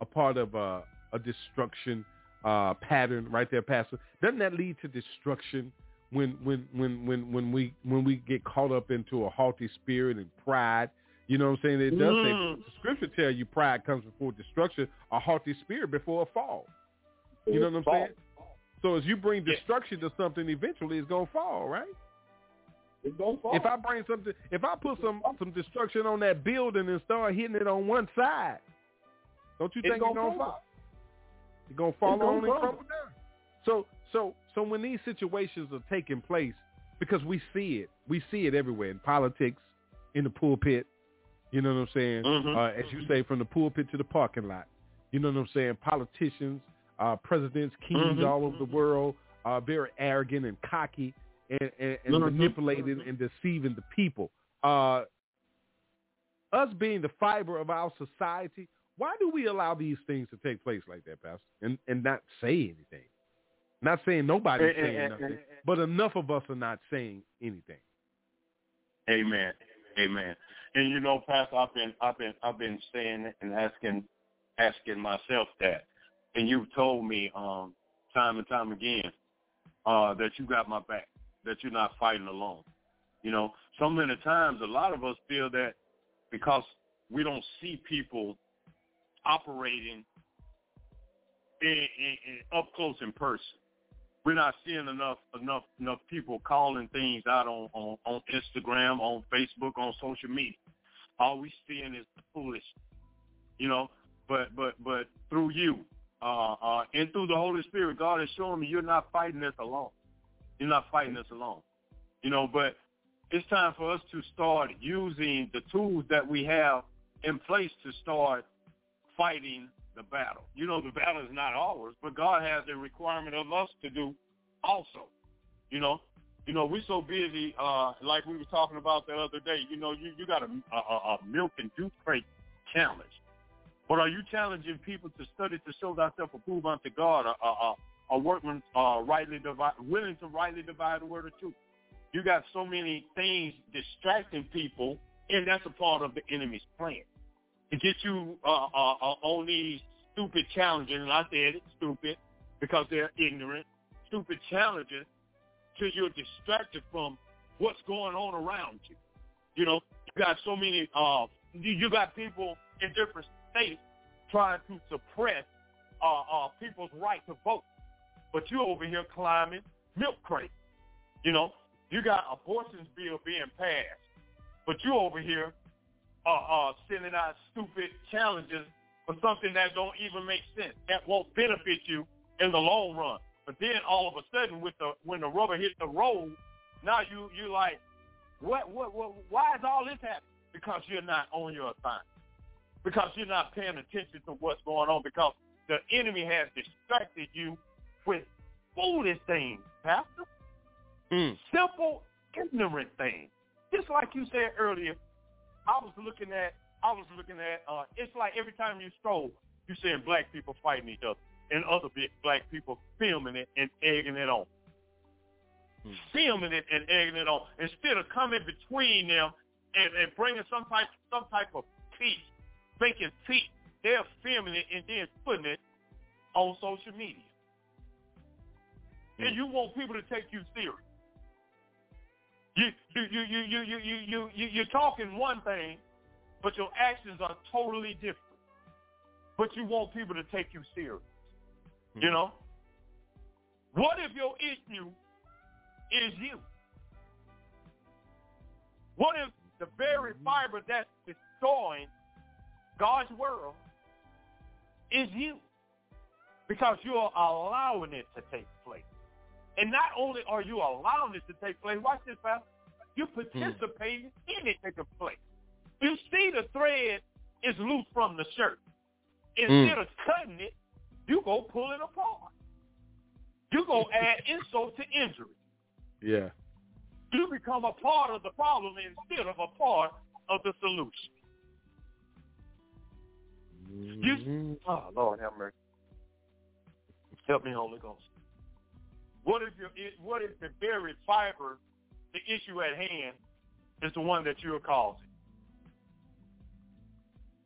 a part of a, a destruction uh, pattern right there, Pastor? Doesn't that lead to destruction when when when when when we when we get caught up into a haughty spirit and pride? You know what I'm saying? It does Mm. say scripture tell you pride comes before destruction, a haughty spirit before a fall. You know what I'm saying? So as you bring Yeah. destruction to something, eventually it's gonna fall, right? Gonna. If I bring something, if I put some some destruction on that building and start hitting it on one side, don't you It's think it's gonna gonna fall. It's gonna fall It's gonna on and crumble. down. So So so when these situations are taking place, because we see it, we see it everywhere in politics, in the pulpit. You know what I'm saying? Mhm. Uh, as you say, from the pulpit to the parking lot. You know what I'm saying? Politicians, uh, presidents, kings Mhm. all over the world are very arrogant and cocky and, and, and manipulating and deceiving the people. Uh, us being the fiber of our society, why do we allow these things to take place like that, Pastor, and, and not say anything? Not saying nobody's And- and- saying nothing, but enough of us are not saying anything. Amen. Amen. And you know, Pastor, I've been I've been I've been saying and asking asking myself that. And you've told me um time and time again uh that you got my back, that you're not fighting alone. You know, so many times a lot of us feel that because we don't see people operating in, in, in up close in person we're not seeing enough enough enough people calling things out on, on, on Instagram, on Facebook, on social media. All we seeing is foolish, you know. But but but through you, uh, uh, and through the Holy Spirit, God is showing me you're not fighting this alone. You're not fighting this alone, you know. But it's time for us to start using the tools that we have in place to start fighting the battle. You know, the battle is not ours, but God has a requirement of us to do also. You know, you know, we're so busy, uh, like we were talking about the other day. You know, you you got a, a, a milk and juice crate challenge, but are you challenging people to study to show thyself approved unto God, a, workman uh, rightly divide, willing to rightly divide the word of truth? You got so many things distracting people, and that's a part of the enemy's plan to get you uh, uh, uh, on these stupid challenges, and I said it's stupid because they're ignorant, stupid challenges, till you're distracted from what's going on around you. You know, you got so many, uh, you, you got people in different states trying to suppress uh, uh, people's right to vote, but you're over here climbing milk crates. You know, you got abortion bill being passed, but you're over here uh, uh, sending out stupid challenges for something that don't even make sense, that won't benefit you in the long run. But then all of a sudden, with the when the rubber hits the road, now you you like, what what what? Why is all this happening? Because you're not on your assignment. Because you're not paying attention to what's going on. Because the enemy has distracted you with foolish things, Pastor. Simple, ignorant things. Just like you said earlier, I was looking at I was looking at uh it's like every time you stroll, you seeing black people fighting each other and other big black people filming it and egging it on. Filming it and egging it on. Instead of coming between them and, and bringing some type some type of peace, making peace, they're filming it and then putting it on social media and you want people to take you serious. You you you you you you you you you're talking one thing, but your actions are totally different. But you want people to take you serious. Mm. You know? What if your issue is you? What if the very hmm. fiber that's destroying God's world is you? Because you're allowing it to take place. And not only are you allowing it to take place, watch this, Pastor, you're hmm. participating in it taking place. You see the thread is loose from the shirt. Instead hmm. of cutting it, you go pull it apart. You go add insult to injury. Yeah. You become a part of the problem instead of a part of the solution. You, mm-hmm. oh Lord have mercy. Help me, Holy Ghost. What if you what if the very fiber, the issue at hand, is the one that you're causing?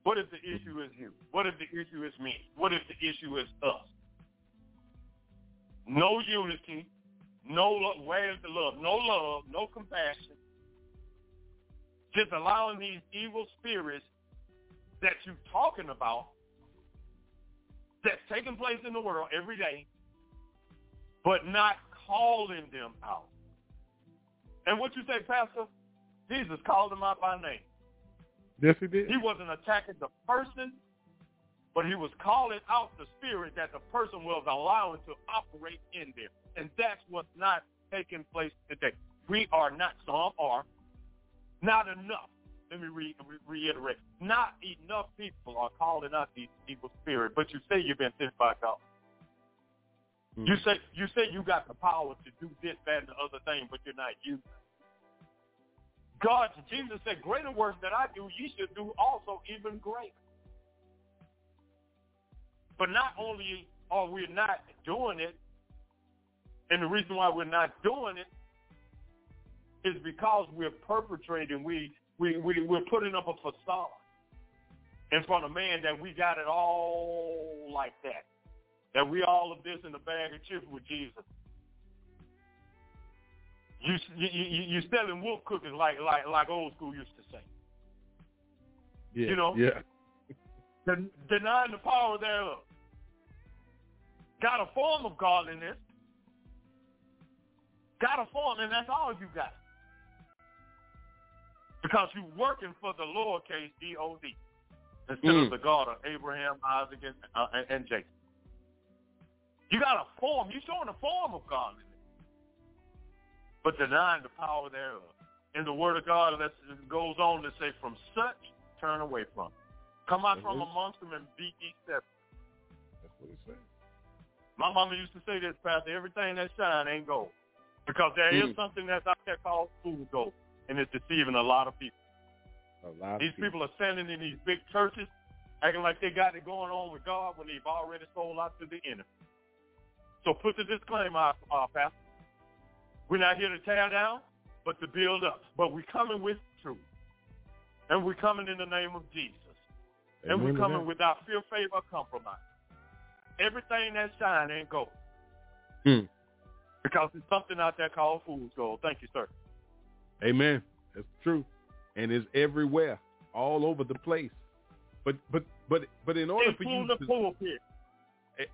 What if the issue is you? What if the issue is me? What if the issue is us? No unity, no love. Where's the love? No love, no compassion. Just allowing these evil spirits that you're talking about, that's taking place in the world every day, but not calling them out. And what you say, Pastor? Jesus called them out by name. Yes, he did. He wasn't attacking the person. but he was calling out the spirit that the person was allowing to operate in there. And that's what's not taking place today. We are not, some are, not enough. Let me re- re- reiterate. Not enough people are calling out these evil spirits, but you say you've been sent by God. Mm-hmm. You say you say you got the power to do this, that, and the other thing, but you're not you. God, Jesus said, greater works that I do, you should do also even greater. But not only are we not doing it, and the reason why we're not doing it is because we're perpetrating, we, we, we, we're putting up a facade in front of man that we got it all like that. That we all of this in the bag of chips with Jesus. You, you, you, you're selling wolf cookies like, like, like old school used to say. Yeah, you know? Yeah. Den- denying the power thereof. Got a form of godliness. Got a form, and that's all you got. Because you're working for the lowercase D-O-D instead Mm. of the God of Abraham, Isaac, and, uh, and, and Jacob. You got a form. You're showing a form of godliness, but denying the power thereof. In the Word of God, it goes on to say, from such, turn away from. Come out from Mhm. amongst them and be ye separate. That's what it says. My mama used to say this, Pastor, everything that shine ain't gold. Because there is Mm. something that's out there called food gold, and it's deceiving a lot of people. A lot of These people are standing in these big churches acting like they got it going on with God when they've already sold out to the enemy. So put the disclaimer out, uh, Pastor. We're not here to tear down, but to build up. But we're coming with truth. And we're coming in the name of Jesus. and we're coming without fear, favor, or compromise. Everything that shine ain't gold. Hmm. Because there's something out there called fool's gold. Thank you, sir. Amen. That's true. And it's everywhere, all over the place. But but but but in order It's for you to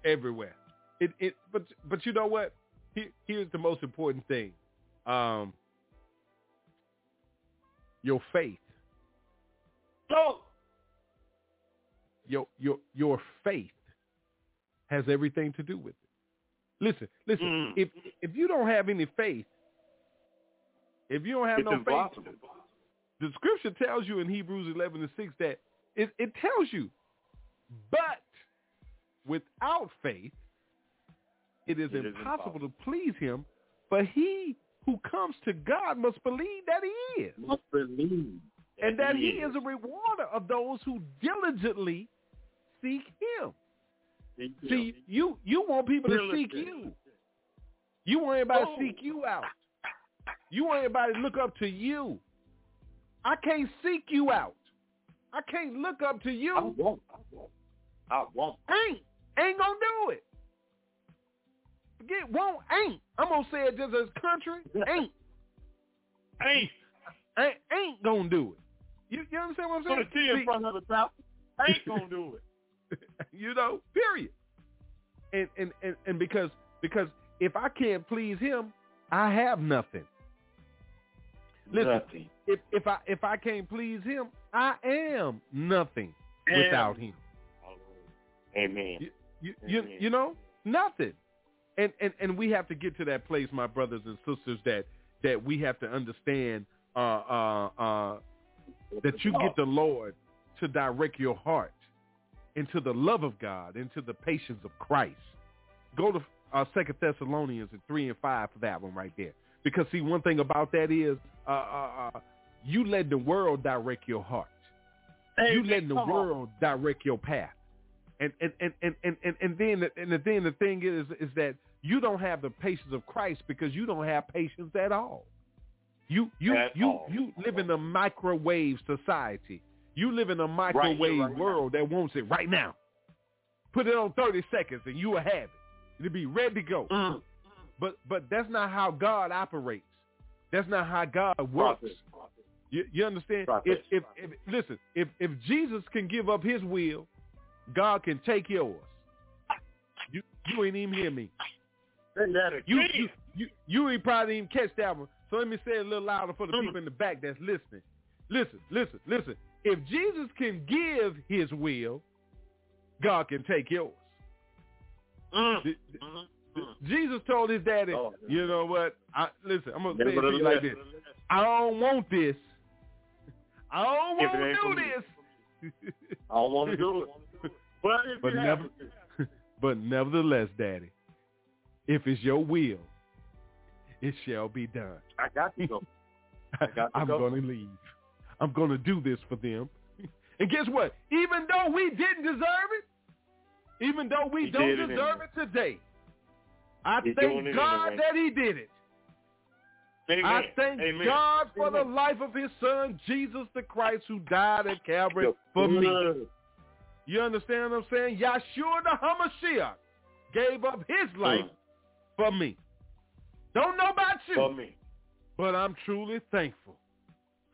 everywhere, it it but but you know what? Here, here's the most important thing. Um, your faith, Go. your your your faith has everything to do with it. Listen, listen. Mm. If if you don't have any faith, if you don't have It's no faith, the scripture tells you in Hebrews 11 and 6 that it, it tells you, but without faith, it is, It is impossible to please him. But he who comes to God must believe that he is, Must believe. and that he is a rewarder of those who diligently seek him. See, you you want people to seek you. You want everybody Oh. to seek you out. You want everybody to look up to you. I can't seek you out. I can't look up to I you. won't. I won't. I won't. Ain't. Ain't gonna do it. Forget won't ain't. I'm gonna say it just as country. Ain't. Ain't. Ain't, ain't gonna do it. You, you understand what I'm Put saying? a T in See, front of the top. Ain't gonna do it. you know, period. And, and and and because because if I can't please him, I have nothing. Listen, Nothing. if if I if I can't please him, I am nothing without him. Amen. You you, you, Amen. you know nothing. And, and and we have to get to that place, my brothers and sisters, that that we have to understand uh, uh, uh, that you get the Lord to direct your heart into the love of God, into the patience of Christ. Go to uh, Second Thessalonians and three and five for that one right there. Because see, one thing about that is uh, uh, uh, you let the world direct your heart. you Amen. letting the world direct your path. And and, and, and, and, and, and then the- and then the thing is is that you don't have the patience of Christ because you don't have patience at all. You you At you all. you live in a microwave society. You live in a microwave right now. world that wants it right now. Put it on 30 seconds and you will have it. It'll be ready to go. Mm. But but that's not how God operates. That's not how God works. Prophet. You, you understand? Prophet. If, if if listen, if if Jesus can give up His will, God can take yours. You you ain't even hear me. Say that again. You you you, you ain't probably even catch that one. So let me say it a little louder for the Mm. people in the back that's listening. Listen, listen, listen. If Jesus can give His will, God can take yours. Mm. Mm-hmm. Jesus told his daddy, oh, you know what? I, listen, I'm gonna say it to you like this. I don't want this. I don't want to do this. I don't want to do it. But, but never, but nevertheless, Daddy, if it's your will, it shall be done. I got to go. I got to I'm go. going to leave. I'm going to do this for them. And guess what? Even though we didn't deserve it, even though we he don't deserve it, it today, I He's thank God anyway. that he did it. Amen. I thank Amen. God for Amen. the life of his son, Jesus the Christ, who died at Calvary for me. You understand what I'm saying? Yahshua the Hamashiach gave up his life Mm. For me. Don't know about you, For me. but I'm truly thankful.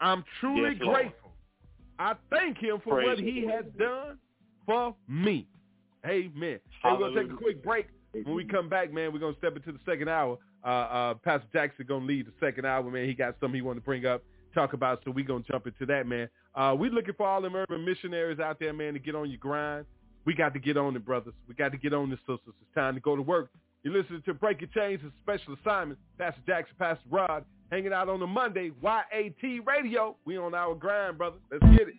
I'm truly Yes, grateful. I thank him for Praise what he has done for me. Amen. Hey, we're going to take a quick break. When we come back, man, we're going to step into the second hour. Uh, uh, Pastor Jackson going to lead the second hour, man. He got something he wanted to bring up, talk about, so we're going to jump into that, man. Uh, we're looking for all them urban missionaries out there, man, to get on your grind. We got to get on it, brothers. We got to get on this, sisters. It's time to go to work. You're listening to Breaking Chains, a special assignment. Pastor Jackson, Pastor Rod, hanging out on the Monday, YAT Radio. We on our grind, brother. Let's get it.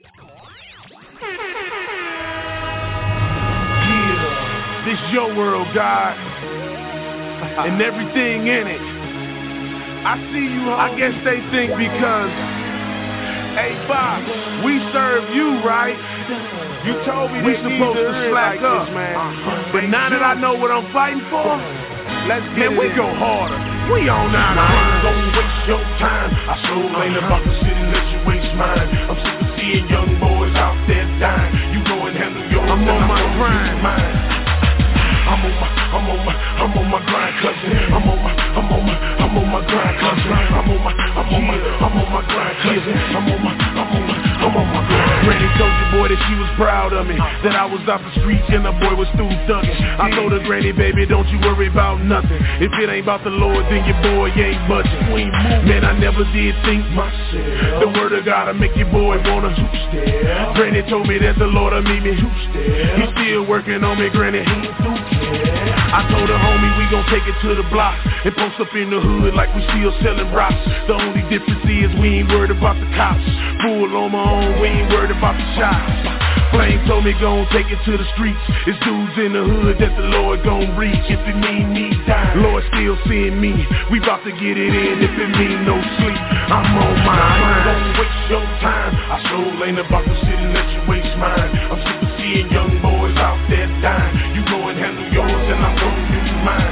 Yeah, this your world, God, and everything in it. I see you. I guess they think because, hey Bob, we serve you, right? You told me we supposed to slack up, man. But now that I know what I'm fighting for, let's get we go harder. We on. I ain't gon' waste your time. I sure ain't about to sit and let you waste mine. I'm sick of seeing young boys out there dying. You go and handle yours, I'm on my grind. I'm on my, I'm on my, I'm on my grind, cousin. I'm on my, I'm on my, I'm on my grind, cousin. I'm on my, I'm on my, I'm on my grind, cousin. I'm on my, I'm on my, Granny told your boy that she was proud of me. That I was off the streets and the boy was through thugging. I told her, Granny, baby, don't you worry about nothing. If it ain't about the Lord, then your boy ain't budging. Man, I never did think myself The word of God will make your boy wanna Granny told me that the Lord will meet me He's still working on me, Granny I told her, homie, we gon' take it to the block And post up in the hood like we still selling rocks. The only difference is we ain't worried about the cops. Fool on my own, we ain't worried about the shots. Flame told me gon' take it to the streets. It's dudes in the hood that the Lord gon' reach If it mean me die, Lord still seeing me. We bout to get it in if it mean no sleep. I'm on my I ain't mind. Gon' waste your time. I sure ain't about to sit and let you waste mine. I'm sick seeing young boys out there dying. You go and handle yours, and I'm gonna do mine.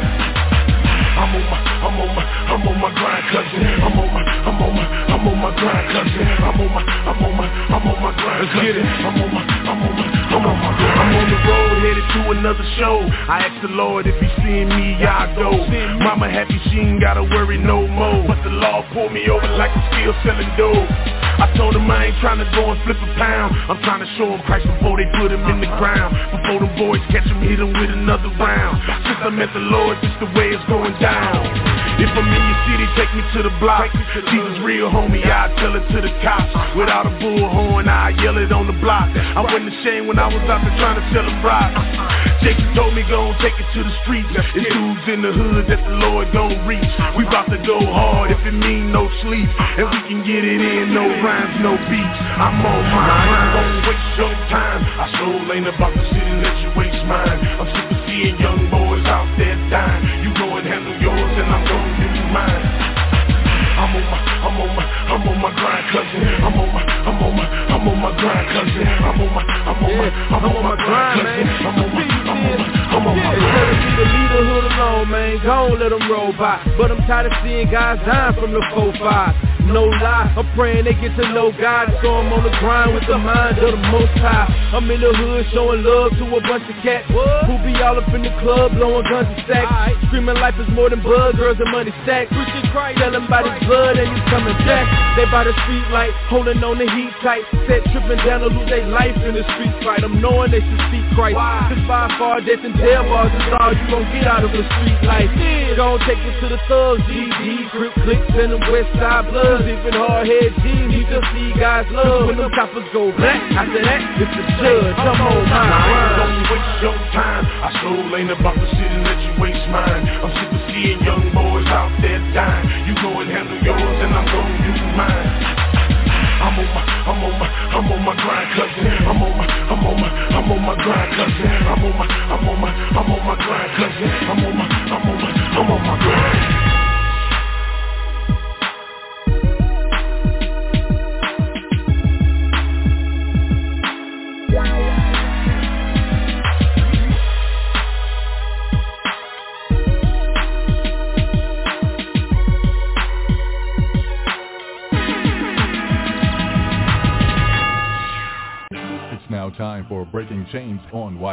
I'm on my, I'm on my, I'm on my grind, cousin. I'm on my, I'm on my, I'm on my grind, cousin. I'm on my, I'm on my, I'm on my grind, cousin. it. I'm on my, I'm on my, I'm on my I'm on the road headed to another show. I asked the Lord if he seeing me, I go. Mama happy she ain't gotta worry no more. But the law pulled me over like I'm still selling dope. I told him I ain't trying to go and flip a pound. I'm trying to show him Christ before they put him in the ground. Before the boys catch him, hit him with another round. Since I met the Lord, this the way it's going down. If I'm in your city, take me to the block. Jesus real homie, I tell it to the cops. Without a bullhorn, I yell it on the block. I wasn't ashamed when I was out there trying to sell them rocks. Jacob told me gon' take it to the streets. It's dudes in the hood that the Lord gon' reach. We bout to go hard if it mean no sleep. And we can get it in, no rhymes, no beats. I'm on my I ain't gon' waste your time. I sure ain't about to sit and let you waste mine. I'm sick of seeing young boys out there dying. You go and handle yours, and I'm gonna do mine. I'm on my, I'm on my, I'm on my grind, cousin. I'm on my, I'm on my, I'm on my grind, cousin. I'm on my, I'm on my, I'm on my grind, cousin. I'm on my, I'm on my, I'm on my Instead of me to lead the hood alone, man, gon' let them roll by. But I'm tired of seeing guys dying from the 4-5. No lie, I'm praying they get to know God, so I'm on the grind with the mind of the most high. I'm in the hood showing love to a bunch of cats who be all up in the club blowing guns and sacks, screaming life is more than blood, girls and money stacks. Preaching Christ, telling by his blood and he's coming back. They by the street light, holding on the heat tight, set tripping down to lose their life in the street fight. I'm knowing they should seek Christ. Cause by far death and bars is all you gon' get out of a street life. Gon' take it to the thugs, GG, Crip clicks, and them West Side Bloods. Even hard-head G's need to see guys love. When them choppers go black, after that, it's the judge. I'm on my grind Don't waste your time. I sure ain't about to sit and let you waste mine. I'm sick of seeing young boys out there dying. You go and handle yours and I'm gonna do mine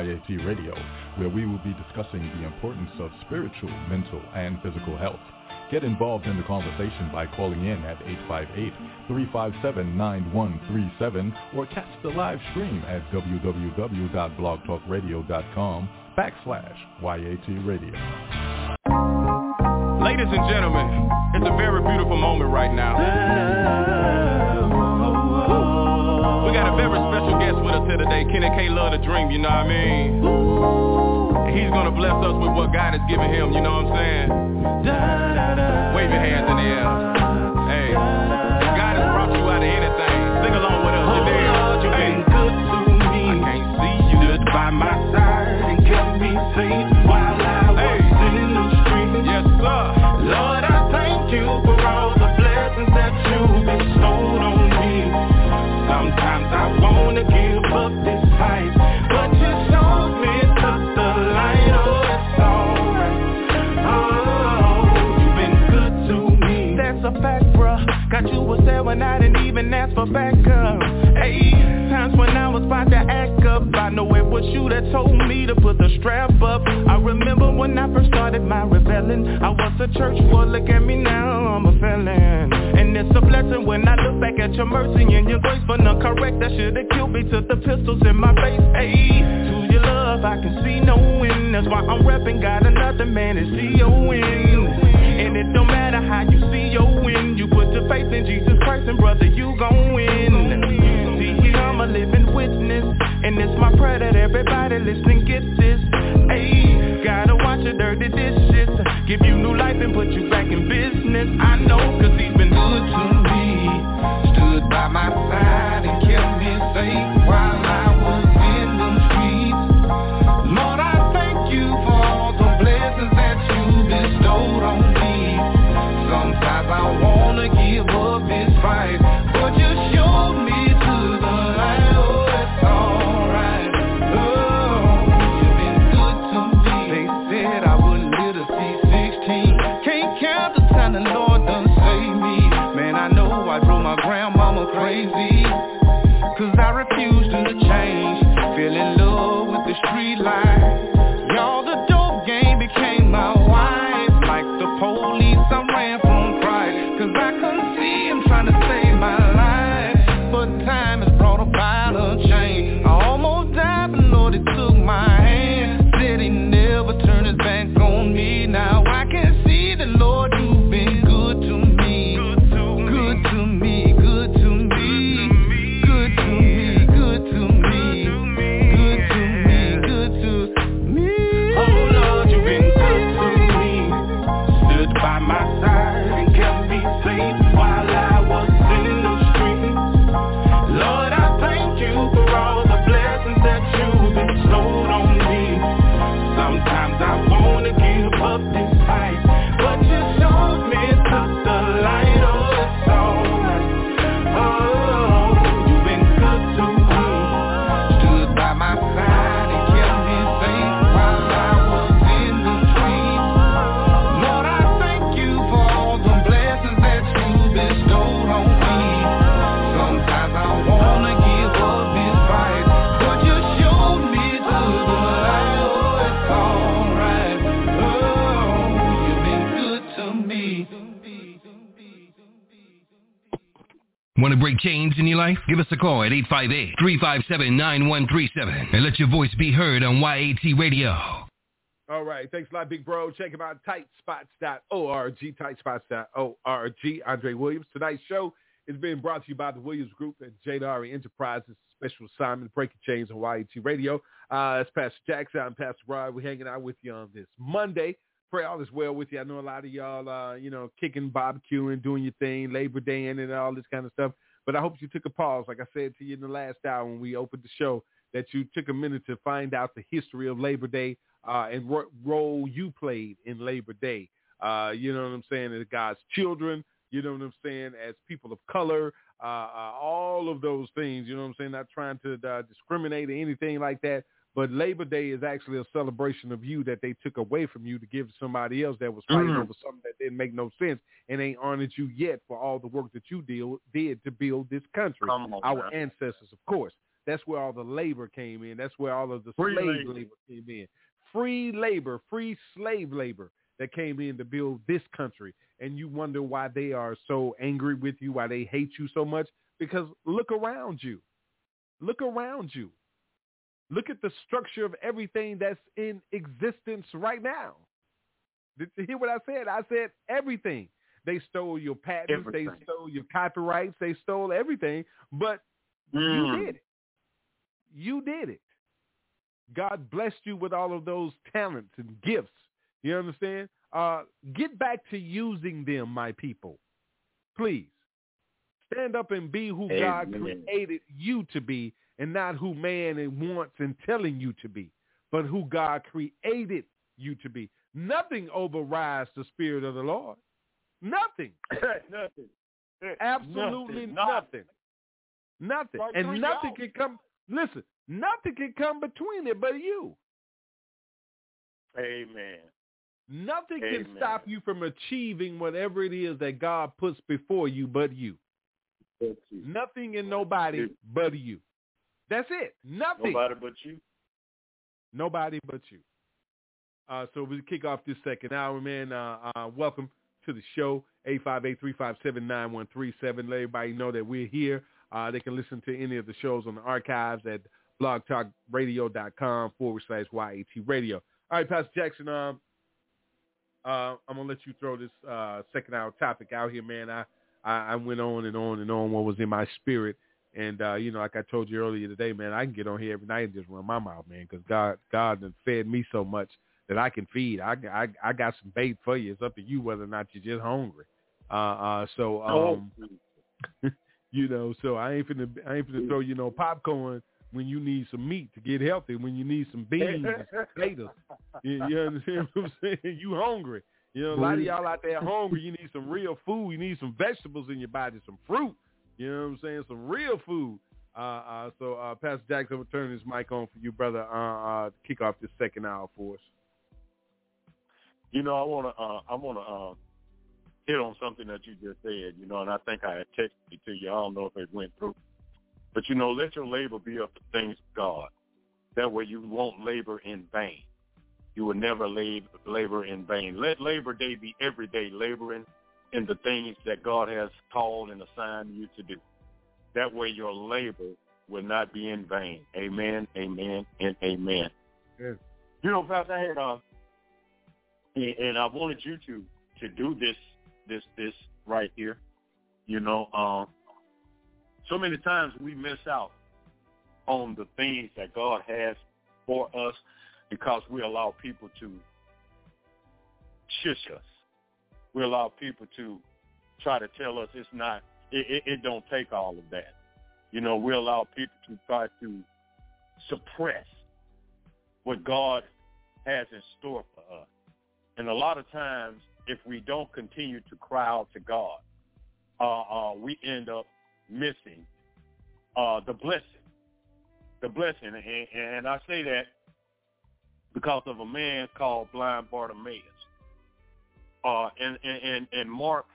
YAT Radio, where we will be discussing the importance of spiritual, mental, and physical health. Get involved in the conversation by calling in at 858-357-9137 or catch the live stream at www.blogtalkradio.com backslash YAT Radio. Ladies and gentlemen, it's a very beautiful moment right now. We got a very special guest with us here today. Kenny K love to dream, you know what I mean? And he's gonna bless us with what God has given him, you know what I'm saying? Wave your hands in the air. For backup. Hey, times when I was about to act up, I know it was you that told me to put the strap up. I remember when I first started my rebelling. I was a church boy, look at me now, I'm a felon. And it's a blessing when I look back at your mercy and your grace for none correct. That should've killed me to the pistols in my face. Hey, to your love, I can see no end. That's why I'm repping, got another man to see your. And it don't matter how you see your win your faith in Jesus Christ and brother you gon' win. See I'm a living witness And it's my prayer that everybody listening get this. Hey, gotta watch your dirty dishes Give you new life and put you back in business. I know cause Chains in your life? Give us a call at 858-357-9137 and let your voice be heard on YAT Radio. All right. Thanks a lot, big bro. Check him out, tightspots.org, tightspots.org. Andre Williams. Tonight's show is being brought to you by the Williams Group and Jadari Enterprises. Special assignment, Breaking Chains on YAT Radio. Uh, it's Pastor Jackson. I'm Pastor Rod. We're hanging out with you on this Monday. Pray all is well with you. I know a lot of y'all, uh, you know, kicking, barbecuing, doing your thing, Labor Day in and all this kind of stuff. But I hope you took a pause, like I said to you in the last hour when we opened the show, that you took a minute to find out the history of Labor Day uh, and what role you played in Labor Day. Uh, you know what I'm saying? As God's children, you know what I'm saying? As people of color, uh, uh, all of those things, you know what I'm saying? Not trying to uh, discriminate or anything like that. But Labor Day is actually a celebration of you that they took away from you to give to somebody else that was fighting Mhm. over something that didn't make no sense and ain't honored you yet for all the work that you deal, did to build this country. On, Our man. ancestors, of course. That's where all the labor came in. That's where all of the Free slave labor. labor came in. Free labor, free slave labor that came in to build this country. And you wonder why they are so angry with you, why they hate you so much. Because look around you. Look around you. Look at the structure of everything that's in existence right now. Did you hear what I said? I said everything. They stole your patents. They stole your copyrights. They stole everything. But Mm. you did it. You did it. God blessed you with all of those talents and gifts. You understand? Uh, get back to using them, my people. Please. Stand up and be who God created you to be and not who man wants and telling you to be, but who God created you to be. Nothing overrides the spirit of the Lord. Nothing. nothing. Absolutely Nothing. nothing. Nothing. Like And nothing can come listen, nothing can come between it but you. Amen. Nothing can stop you from achieving whatever it is that God puts before you but you. Nothing and nobody but you. That's it. Nothing. Nobody but you. Nobody but you. Uh, so we kick off this second hour, man. Uh, uh, welcome to the show, 858-357-9137. Let everybody know that we're here. Uh, they can listen to any of the shows on the archives at blogtalkradio.com forward slash YAT radio. All right, Pastor Jackson, um, uh, I'm going to let you throw this uh, second hour topic out here, man. I, I, I went on and on and on what was in my spirit. And, uh, you know, like I told you earlier today, man, I can get on here every night and just run my mouth, man, because God, God has fed me so much that I can feed. I, I, I got some bait for you. It's up to you whether or not you're just hungry. Uh, uh, so, um, you know, so I ain't finna, I ain't finna throw you no popcorn when you need some meat to get healthy, when you need some beans and potatoes. You, you understand what I'm saying? You hungry. You know, a lot of y'all out there hungry. You need some real food. You need some vegetables in your body, some fruit. You know what I'm saying? Some real food. Uh, uh, so, uh, Pastor Jackson, I'm gonna turn this mic on for you, brother, uh, uh, to kick off this second hour for us. You know, I wanna uh I wanna uh hit on something that you just said, you know, and I think I had texted it to you. I don't know if it went through. But you know, let your labor be of the things of God. That way you won't labor in vain. You will never labor in vain. Let Labor Day be every day laboring in the things that God has called and assigned you to do. That way your labor will not be in vain. Amen, amen, and amen. Yes. You know, Pastor, I had uh, and, and I wanted you to to do this this this right here. You know, um, so many times we miss out on the things that God has for us because we allow people to shush us. We allow people to try to tell us it's not. It, it, it don't take all of that. You know, we allow people to try to suppress what God has in store for us. And a lot of times, if we don't continue to cry out to God, uh, uh, we end up missing uh, the blessing. The blessing. And, and I say that because of a man called Blind Bartimaeus. Uh, in, in, in Mark,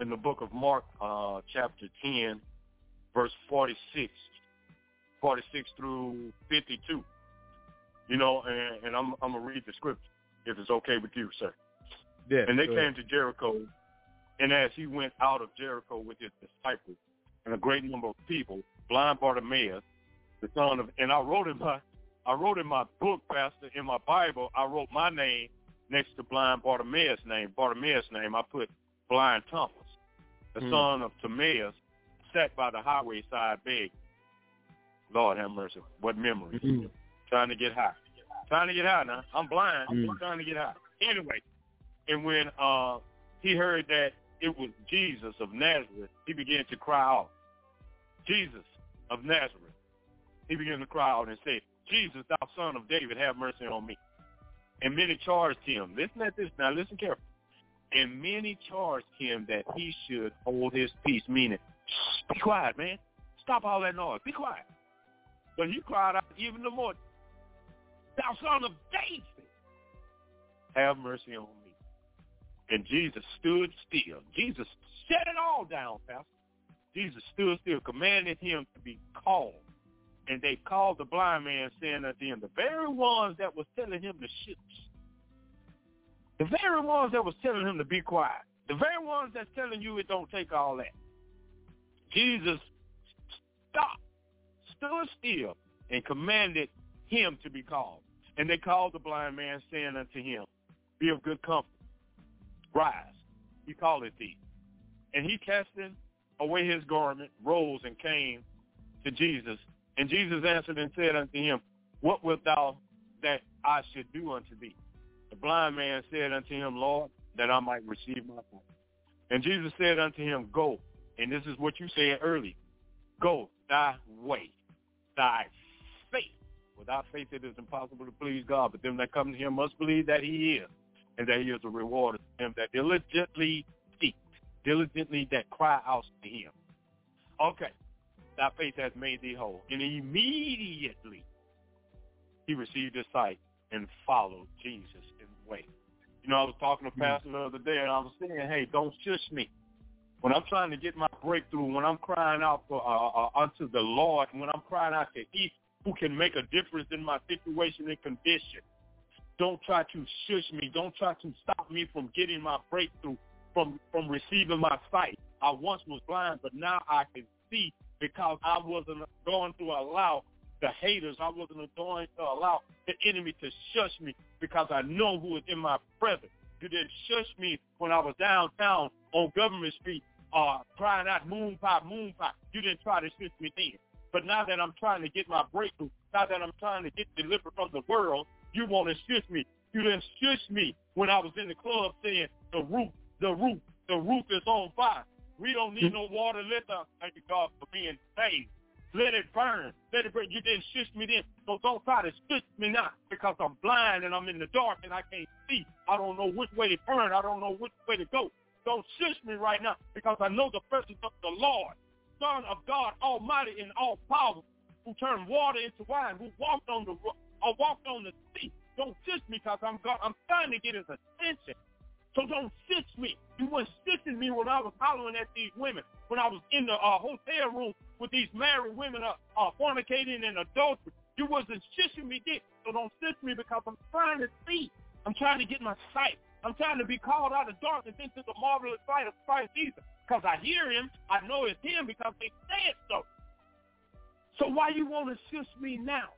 in the book of Mark, uh, chapter 10, verse 46, 46 through 52. You know, and, and I'm, I'm going to read the scripture, if it's okay with you, sir. Yeah. And they came ahead. to Jericho, and as he went out of Jericho with his disciples and a great number of people, blind Bartimaeus, the son of, and I wrote in my I wrote in my book, Pastor, in my Bible, I wrote my name next to blind Bartimaeus' name. Bartimaeus' name, I put blind Thomas, the Hmm. son of Timaeus, sat by the highway side begging. Lord have mercy. What memories. Hmm. Trying to get high. Trying to get high now. I'm blind. Mm. I'm trying to get high. Anyway, and when uh, he heard that it was Jesus of Nazareth, he began to cry out, Jesus of Nazareth. He began to cry out and say, Jesus, thou son of David, have mercy on me. And many charged him. Listen at this now. Listen carefully. And many charged him that he should hold his peace, meaning, "Shh, be quiet, man. Stop all that noise. Be quiet. But he cried out even the more, thou son of David, have mercy on me. And Jesus stood still. Jesus set it all down, Pastor. Jesus stood still, commanded him to be called. And they called the blind man, saying unto him, the very ones that was telling him to shush, the very ones that was telling him to be quiet, the very ones that's telling you it don't take all that. Jesus stopped, stood still, and commanded him to be called. And they called the blind man, saying unto him, Be of good comfort, rise, he calleth thee. And he casting away his garment, rose and came to Jesus. And Jesus answered and said unto him, What wilt thou that I should do unto thee? The blind man said unto him, Lord, that I might receive my sight. And Jesus said unto him, Go. And this is what you said early. Go thy way, thy faith. Without faith it is impossible to please God, but them that come to him must believe that he is, and that he is a rewarder to them that diligently seek, diligently that cry out to him. Okay, thy faith has made thee whole. And immediately he received his sight and followed Jesus in the way. You know, I was talking to Pastor the other day, and I was saying, hey, don't shush me. When I'm trying to get my breakthrough, when I'm crying out for uh, uh, unto the Lord, when I'm crying out to He who can make a difference in my situation and condition, don't try to shush me. Don't try to stop me from getting my breakthrough, from from receiving my sight. I once was blind, but now I can see because I wasn't going to allow the haters. I wasn't going to allow the enemy to shush me because I know who is in my presence. You didn't shush me when I was downtown on Government Street uh, crying out, moon pie, moon pie. You didn't try to shush me then. But now that I'm trying to get my breakthrough, now that I'm trying to get delivered from the world, you want to shush me. You didn't shush me when I was in the club saying the roof, the roof, the roof is on fire. We don't need no water. Let the thank you God for being saved. Let it burn. Let it burn. You didn't shush me then. So don't try to shush me now because I'm blind and I'm in the dark and I can't see. I don't know which way to turn. I don't know which way to go. Don't shush me right now because I know the presence of the Lord, Son of God, Almighty and all powerful, who turned water into wine, who walked on the or walked on the sea. Don't shush me because I'm God. I'm trying to get his attention. So don't shush me. You weren't shushing me when I was hollering at these women, when I was in the uh, hotel room with these married women uh, uh, fornicating and adultery. You wasn't shushing me then. So don't shush me because I'm trying to see. I'm trying to get my sight. I'm trying to be called out of darkness into the marvelous light of Christ Jesus. Because I hear him, I know it's him because they said so. So why you want to shush me now?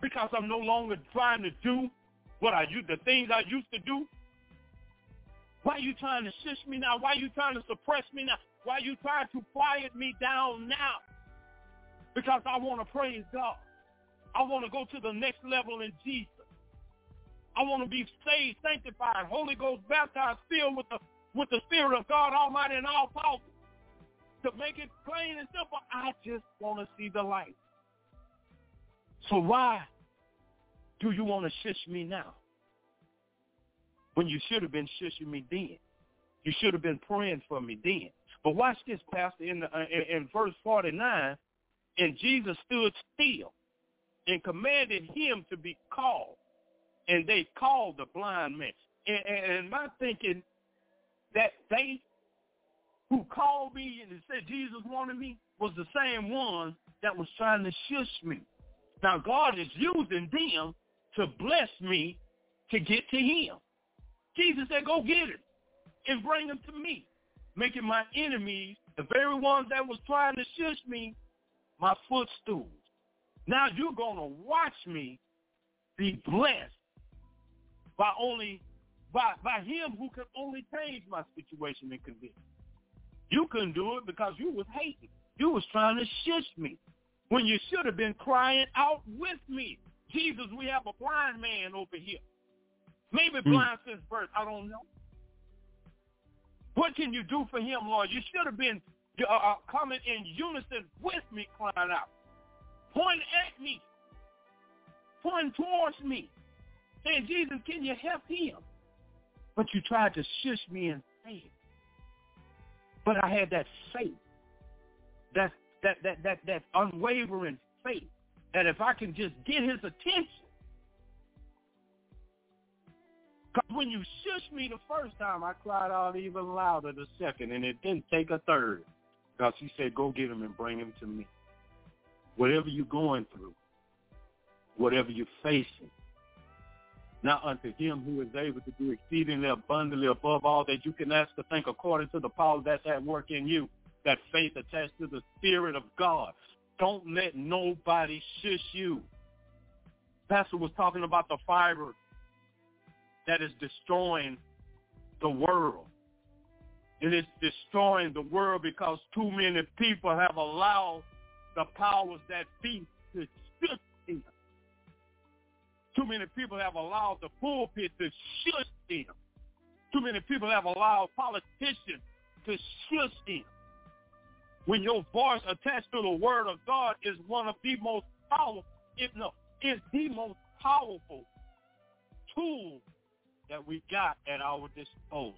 Because I'm no longer trying to do what I used, the things I used to do. Why are you trying to shush me now? Why are you trying to suppress me now? Why are you trying to quiet me down now? Because I want to praise God. I want to go to the next level in Jesus. I want to be saved, sanctified, Holy Ghost baptized, filled with the with the Spirit of God Almighty and all powerful. To make it plain and simple, I just want to see the light. So why do you want to shush me now? When you should have been shushing me then. You should have been praying for me then. But watch this, Pastor, in, the, uh, in, in verse 49, and Jesus stood still and commanded him to be called. And they called the blind man. And, and, and my thinking that they who called me and said Jesus wanted me was the same one that was trying to shush me. Now God is using them to bless me to get to him. Jesus said, go get it and bring them to me, making my enemies, the very ones that was trying to shush me, my footstools. Now you're going to watch me be blessed by only by by him who can only change my situation and condition. You couldn't do it because you was hating. You was trying to shush me when you should have been crying out with me. Jesus, we have a blind man over here. Maybe Hmm. blind since birth. I don't know. What can you do for him, Lord? You should have been uh, uh, coming in unison with me, crying out. Point at me. Point towards me. Saying, Jesus, can you help him? But you tried to shush me in faith. But I had that faith. That that that that that unwavering faith. That if I can just get his attention. Because when you shushed me the first time, I cried out even louder the second, and it didn't take a third. Because he said, go get him and bring him to me. Whatever you're going through, whatever you're facing, now unto him who is able to do exceedingly abundantly above all that you can ask to think according to the power that's at work in you, that faith attached to the Spirit of God. Don't let nobody shush you. Pastor was talking about the fiber that is destroying the world. It is destroying the world because too many people have allowed the powers that be to shush them. Too many people have allowed the pulpit to shush them. Too many people have allowed politicians to shush them. When your voice attached to the word of God is one of the most powerful, if no, is the most powerful tool that we got at our disposal.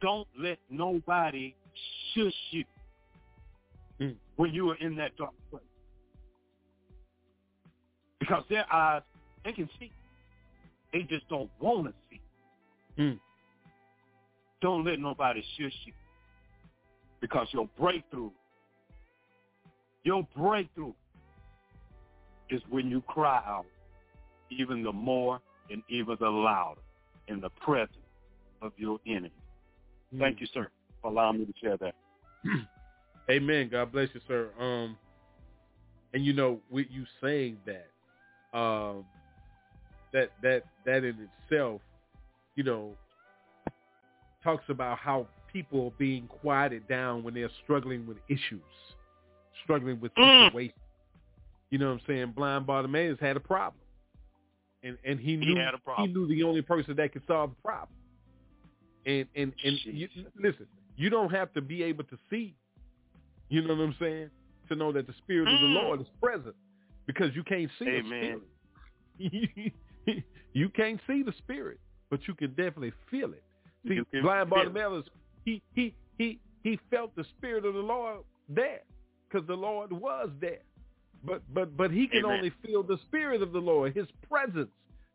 Don't let nobody shush you Mm. when you are in that dark place. Because their eyes, they can see. They just don't want to see. Mm. Don't let nobody shush you. Because your breakthrough, your breakthrough is when you cry out even the more and even the louder in the presence of your enemy. Thank you, sir, for allowing me to share that. Amen. God bless you, sir. Um, and you know, with you saying that, um, that that that in itself, you know, talks about how people are being quieted down when they're struggling with issues, struggling with Mm. situations. You know what I'm saying? Blind Bartimaeus had a problem, and and he knew problem. he knew the only person that could solve the problem. And and and you, listen, you don't have to be able to see. You know what I'm saying? To know that the spirit of the Mm. Lord is present, because you can't see Amen. the spirit. you can't see the spirit, but you can definitely feel it. See, blind. Bartimaeus, he he he he felt the spirit of the Lord there, because the Lord was there. But but but he can Amen. only feel the spirit of the Lord, His presence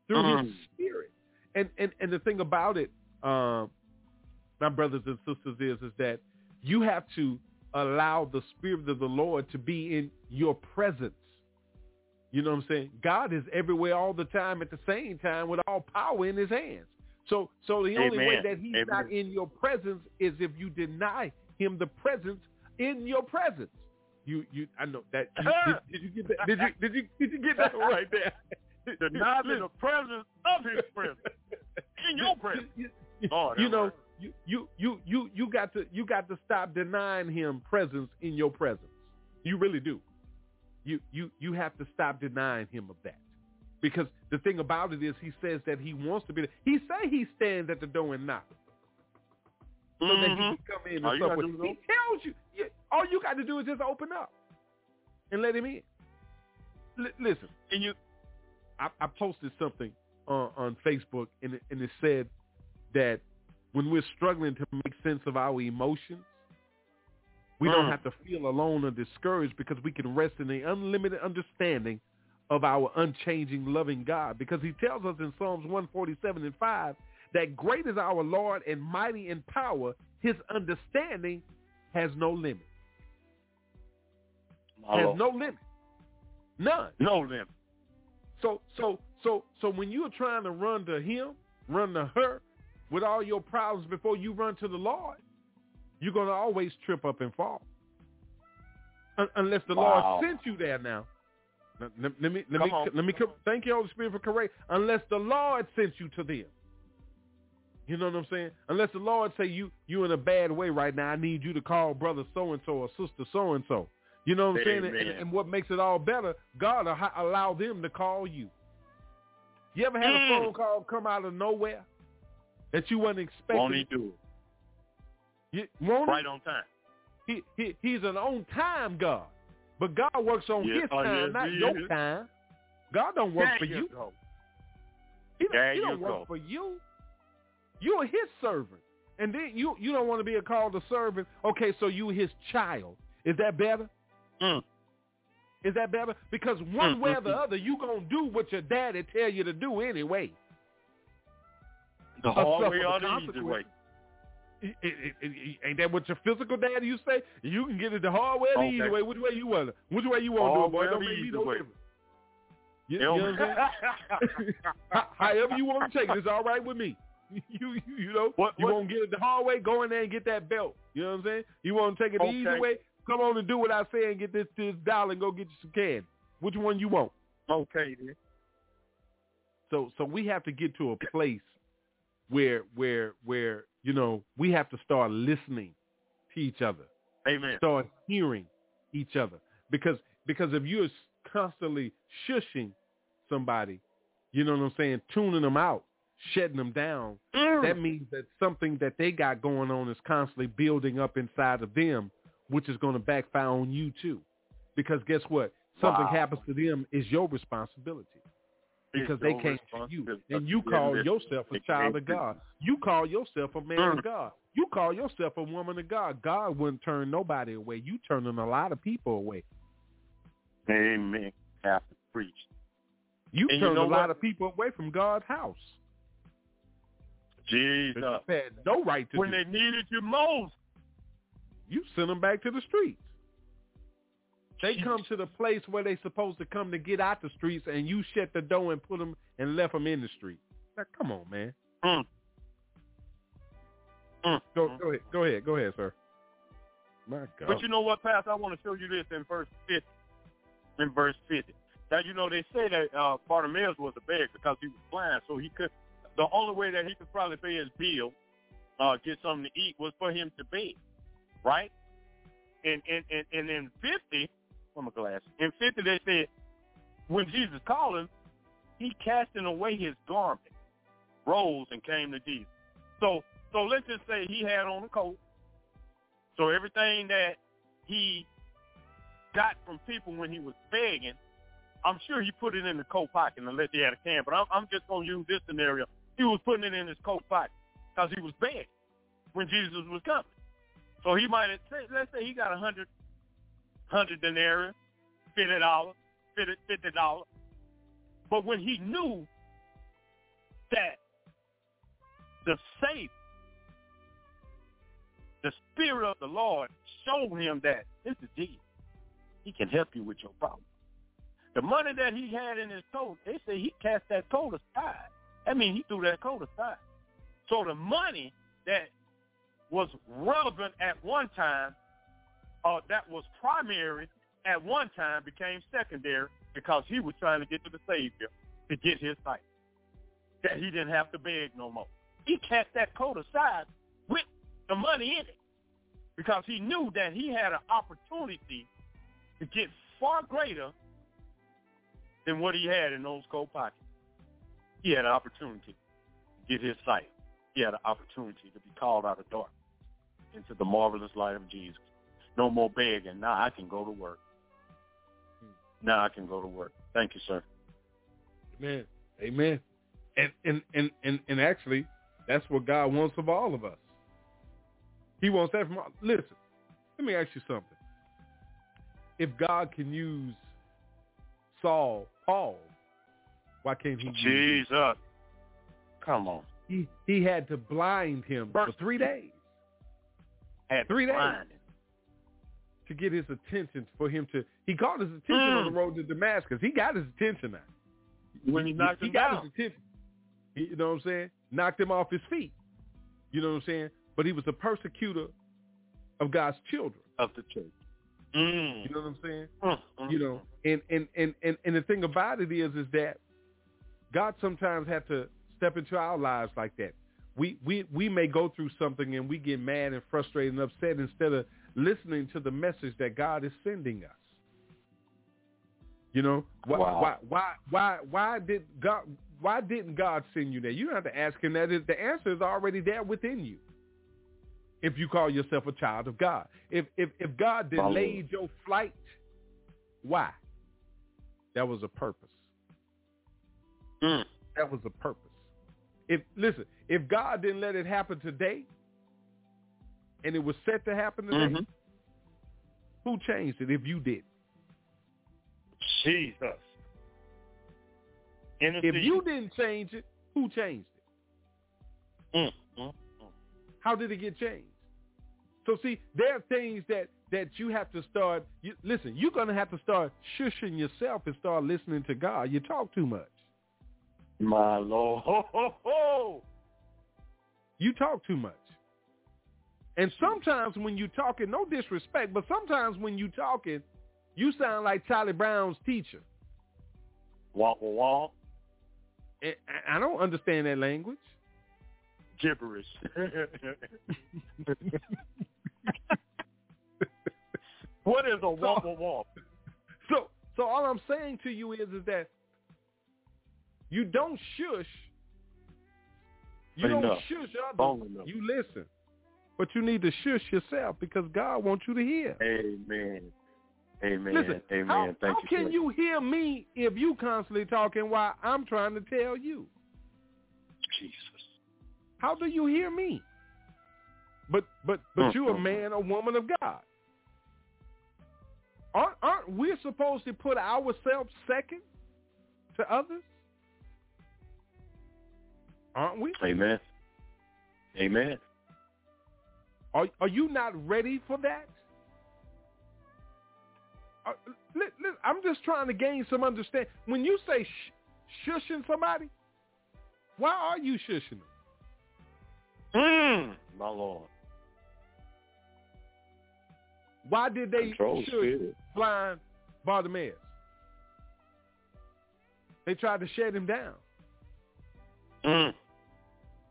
through His Mm. spirit. And and and the thing about it, um, my brothers and sisters, is is that you have to allow the spirit of the Lord to be in your presence. You know what I'm saying? God is everywhere all the time at the same time with all power in his hands. So so the only way that he's Amen. not in your presence is if you deny him the presence in your presence. You you I know that you, did, did you get that did you did you did you get that right there? Deny me the presence of his presence in your presence. You have know, mercy. you, you you you you got to you got to stop denying him presence in your presence. You really do. You you you have to stop denying him of that. Because the thing about it is he says that he wants to be there. He say he stands at the door and knocks. So that he Mhm. can come in and stuff with. He tells you, you. All you got to do is just open up and let him in. L- listen, And you I, I posted something on, on Facebook, and it, and it said that when we're struggling to make sense of our emotions, we don't Mm. have to feel alone or discouraged because we can rest in the unlimited understanding of our unchanging, loving God. Because he tells us in Psalms 147 and 5 that great is our Lord and mighty in power. His understanding has no limit. My has Lord. no limit. None. no limit. So so so so when you're trying to run to him, run to her with all your problems before you run to the Lord, you're gonna always trip up and fall. Un- unless the Wow. Lord sent you there now. Let, let- me let Come me on. let me thank you, Holy Spirit, for correct. Unless the Lord sent you to them. You know what I'm saying? Unless the Lord say you you in a bad way right now, I need you to call brother so and so or sister so and so. You know what I'm saying? And, and what makes it all better, God allow them to call you. You ever had a Mm. phone call come out of nowhere that you wasn't expecting? Won't he do You, it? won't he? Right on time. He, he he's an on time God, but God works on Yes, His oh, time, yes, not your is. time. God don't work There for you. go. He There he you don't work for you. You're His servant, and then you you don't want to be a called a servant. Okay, so you His child. Is that better? Mm. Is that better? Because one Mm, way mm, or the mm. other, you gonna do what your daddy tell you to do anyway. The hard way or the easy way. It- it- it- ain't that what your physical daddy you say? You can get it the hard way or the Okay. easy way. Which way you want? it? Which way you want to do Hard it, boy? way or Don't the make me no way. You, you know what I'm saying? However you want to take it, it's all right with me. You you, you know, What- you want to get it the hard way, go in there and get that belt. You know what I'm saying? You want to take it the easy way, come on and do what I say and get this this dollar and go get you some candy. Which one you want? okay, then. So so we have to get to a place where where where you know we have to start listening to each other, Amen. start hearing each other because because if you're constantly shushing somebody, you know what I'm saying, tuning them out, shutting them down, Mm. that means that something that they got going on is constantly building up inside of them, which is going to backfire on you too. Because guess what? Something Wow. happens to them is your responsibility because It's they came to you, and you call yourself a child of God. You call yourself a man Mm. of God. You call yourself a woman of God. God wouldn't turn nobody away. You turning a lot of people away. Amen. Have to preach. You And you turn know a lot of people away from God's house. Jesus. Had no right to When they needed you most. you send them back to the streets. They come to the place where they supposed to come to get out the streets, and you shut the door and put them and left them in the street. Now, come on, man. Mm. Mm. Go, go ahead. Go ahead. Go ahead, sir. My God. But you know what, Pastor? I want to show you this in verse 50. In verse 50. Now, you know, they say that uh, Bartimaeus was a beggar because he was blind, so he could, the only way that he could probably pay his bill, uh, get something to eat, was for him to beg, right? And, and, and, and in 50, where a glass? In 50, they said, when Jesus called him, he casting away his garment, rose and came to Jesus. So, so let's just say he had on a coat, so everything that he got from people when he was begging, I'm sure he put it in the coat pocket unless he had a can. But I'm, I'm just going to use this scenario. He was putting it in his coat pocket because he was begging when Jesus was coming. So he might have, let's say he got a hundred, hundred denarii, fifty dollars, fifty dollars. But when he knew that the Savior the Spirit of the Lord showed him that this is Jesus. He can help you with your problem. The money that he had in his coat, they say he cast that coat aside. That means he threw that coat aside. So the money that was relevant at one time, or that was primary at one time, became secondary because he was trying to get to the Savior to get his sight. That he didn't have to beg no more. He cast that coat aside with the money in it because he knew that he had an opportunity to get far greater than what he had in those coat pockets. He had an opportunity to get his sight. He had an opportunity to be called out of dark into the marvelous light of Jesus. No more begging. Now I can go to work. Now I can go to work. Thank you, sir. Amen. Amen. And and and and, and actually, that's what God wants of all of us. He wants that from all. Listen, let me ask you something. If God can use Saul, Paul, why can't he? Jesus. Come on. He he had to blind him for three days Had Three days. to get his attention for him to. He caught his attention on the Mm. road to Damascus. He got his attention now. When he knocked he him got down. his attention. You know what I'm saying? Knocked him off his feet. You know what I'm saying? But he was a persecutor of God's children. of the church. Mm. You know what I'm saying? Mm, mm, You know, and and, and, and and the thing about it is is that God sometimes had to step into our lives like that. We we we may go through something and we get mad and frustrated and upset instead of listening to the message that God is sending us. You know, why Wow. why why why why did God why didn't God send you there? You don't have to ask him that. The answer is already there within you. If you call yourself a child of God. If if if God delayed your flight, why? That was a purpose. Mm. That was a purpose. If listen, if God didn't let it happen today, and it was set to happen today, Mhm. who changed it? If you did, Jesus. if you didn't change it, who changed it? Mm, mm, mm. How did it get changed? So see, there are things that that you have to start. You, listen, you're gonna have to start shushing yourself and start listening to God. You talk too much. My Lord. Ho, ho, ho. You talk too much. And sometimes when you talking, no disrespect, but sometimes when you talking, you sound like Charlie Brown's teacher. Walk, walk, walk. I don't understand that language. Gibberish. what is a walk, walk, walk? So, so all I'm saying to you is, is that you don't shush. You don't shush others. You listen, but you need to shush yourself because God wants you to hear. Amen. Amen. Listen, Amen. how, Thank how you. can you hear me if you constantly talking while I'm trying to tell you? Jesus. How do you hear me? But but but you're a Mhm. man or woman of God. Aren't aren't we supposed to put ourselves second to others? Aren't we? Amen. Amen. Are are you not ready for that? Uh, li- li- I'm just trying to gain some understanding. When you say sh- shushing somebody, why are you shushing them? Mm, my Lord. Why did they Control shush spirit. blind Bartimaeus? They tried to shut him down Mm.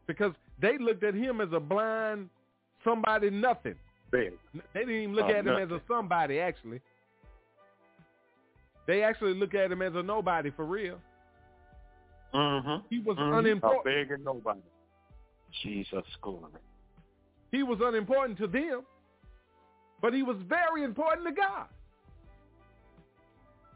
Because they looked at him as a blind somebody nothing. They didn't even look Oh, at him as a somebody actually. They actually look at him as a nobody for real. Mm-hmm. He was mm-hmm. unimportant. A big nobody. Jesus glory. He was unimportant to them, but he was very important to God.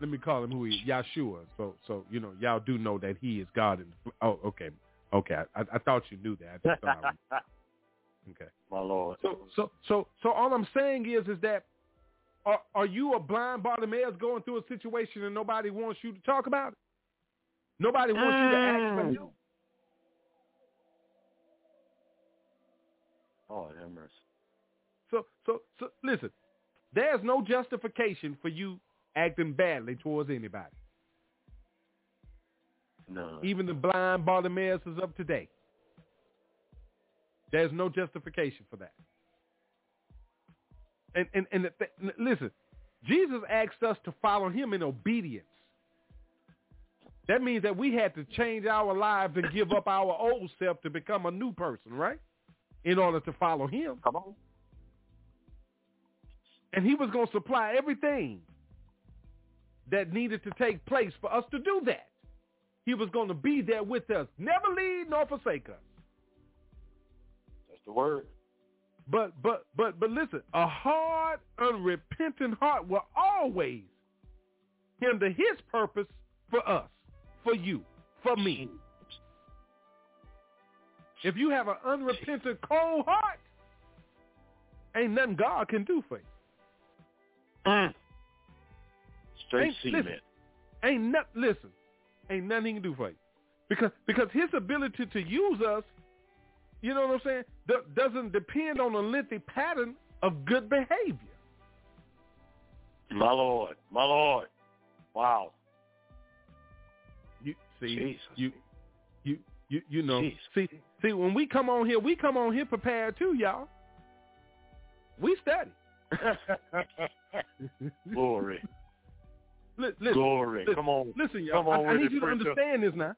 Let me call him who he is, Yahshua. So, so you know, y'all do know that he is God. In, oh, okay, okay. I, I thought you knew that. I I okay. my Lord. So, so, so, so, all I'm saying is, is that are, are you a blind Bartimaeus going through a situation and nobody wants you to talk about it? Nobody wants you to ask for Mm. help. Lord have mercy. So, so, so, listen. There's no justification for you acting badly towards anybody. No. Even the blind Bartimaeus is up today. There's no justification for that. And and and th- listen, Jesus asked us to follow him in obedience. That means that we had to change our lives and give up our old self to become a new person, right? In order to follow him. Come on. And he was going to supply everything that needed to take place for us to do that. He was going to be there with us, never leave nor forsake us. That's the word. But but but but listen, a hard, unrepentant heart will always hinder his purpose for us, for you, for me. If you have an unrepentant, cold heart, ain't nothing God can do for you. Mm. Straight Ain't- cement. listen, ain't not listen, ain't nothing he can do for you, because because his ability to use us, you know what I'm saying, do- doesn't depend on a lengthy pattern of good behavior. My Lord. My Lord. Wow. You see, Jesus. you you you you know, see see when we come on here, we come on here prepared too, y'all. We study. Glory. Li- listen, Glory. listen, Come on. Listen, y'all. Come on I, I need you to understand this now.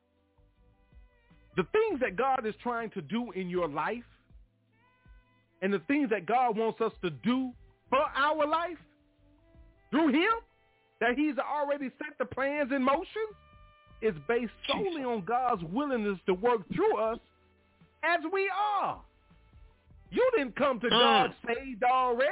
The things that God is trying to do in your life and the things that God wants us to do for our life through him, that he's already set the plans in motion, is based solely on God's willingness to work through us as we are. You didn't come to mm. God saved already.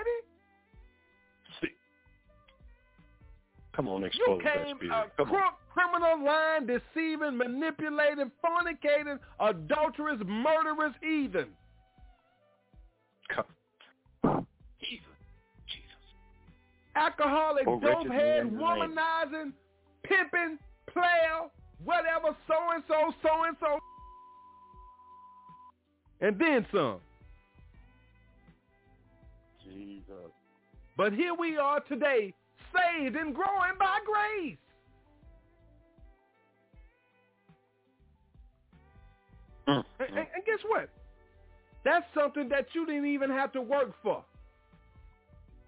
Come on, You expose that came spirit. a Come crook, criminal, lying, deceiving, manipulating, fornicating, adulterous, murderous, heathen. Come. Alcoholic, Oh, wretched dope head, in the womanizing, pimping, player, whatever, so-and-so, so-and-so. And then some. Jesus. But here we are today, saved and growing by grace. Mm. And, and- and guess what? That's something that you didn't even have to work for.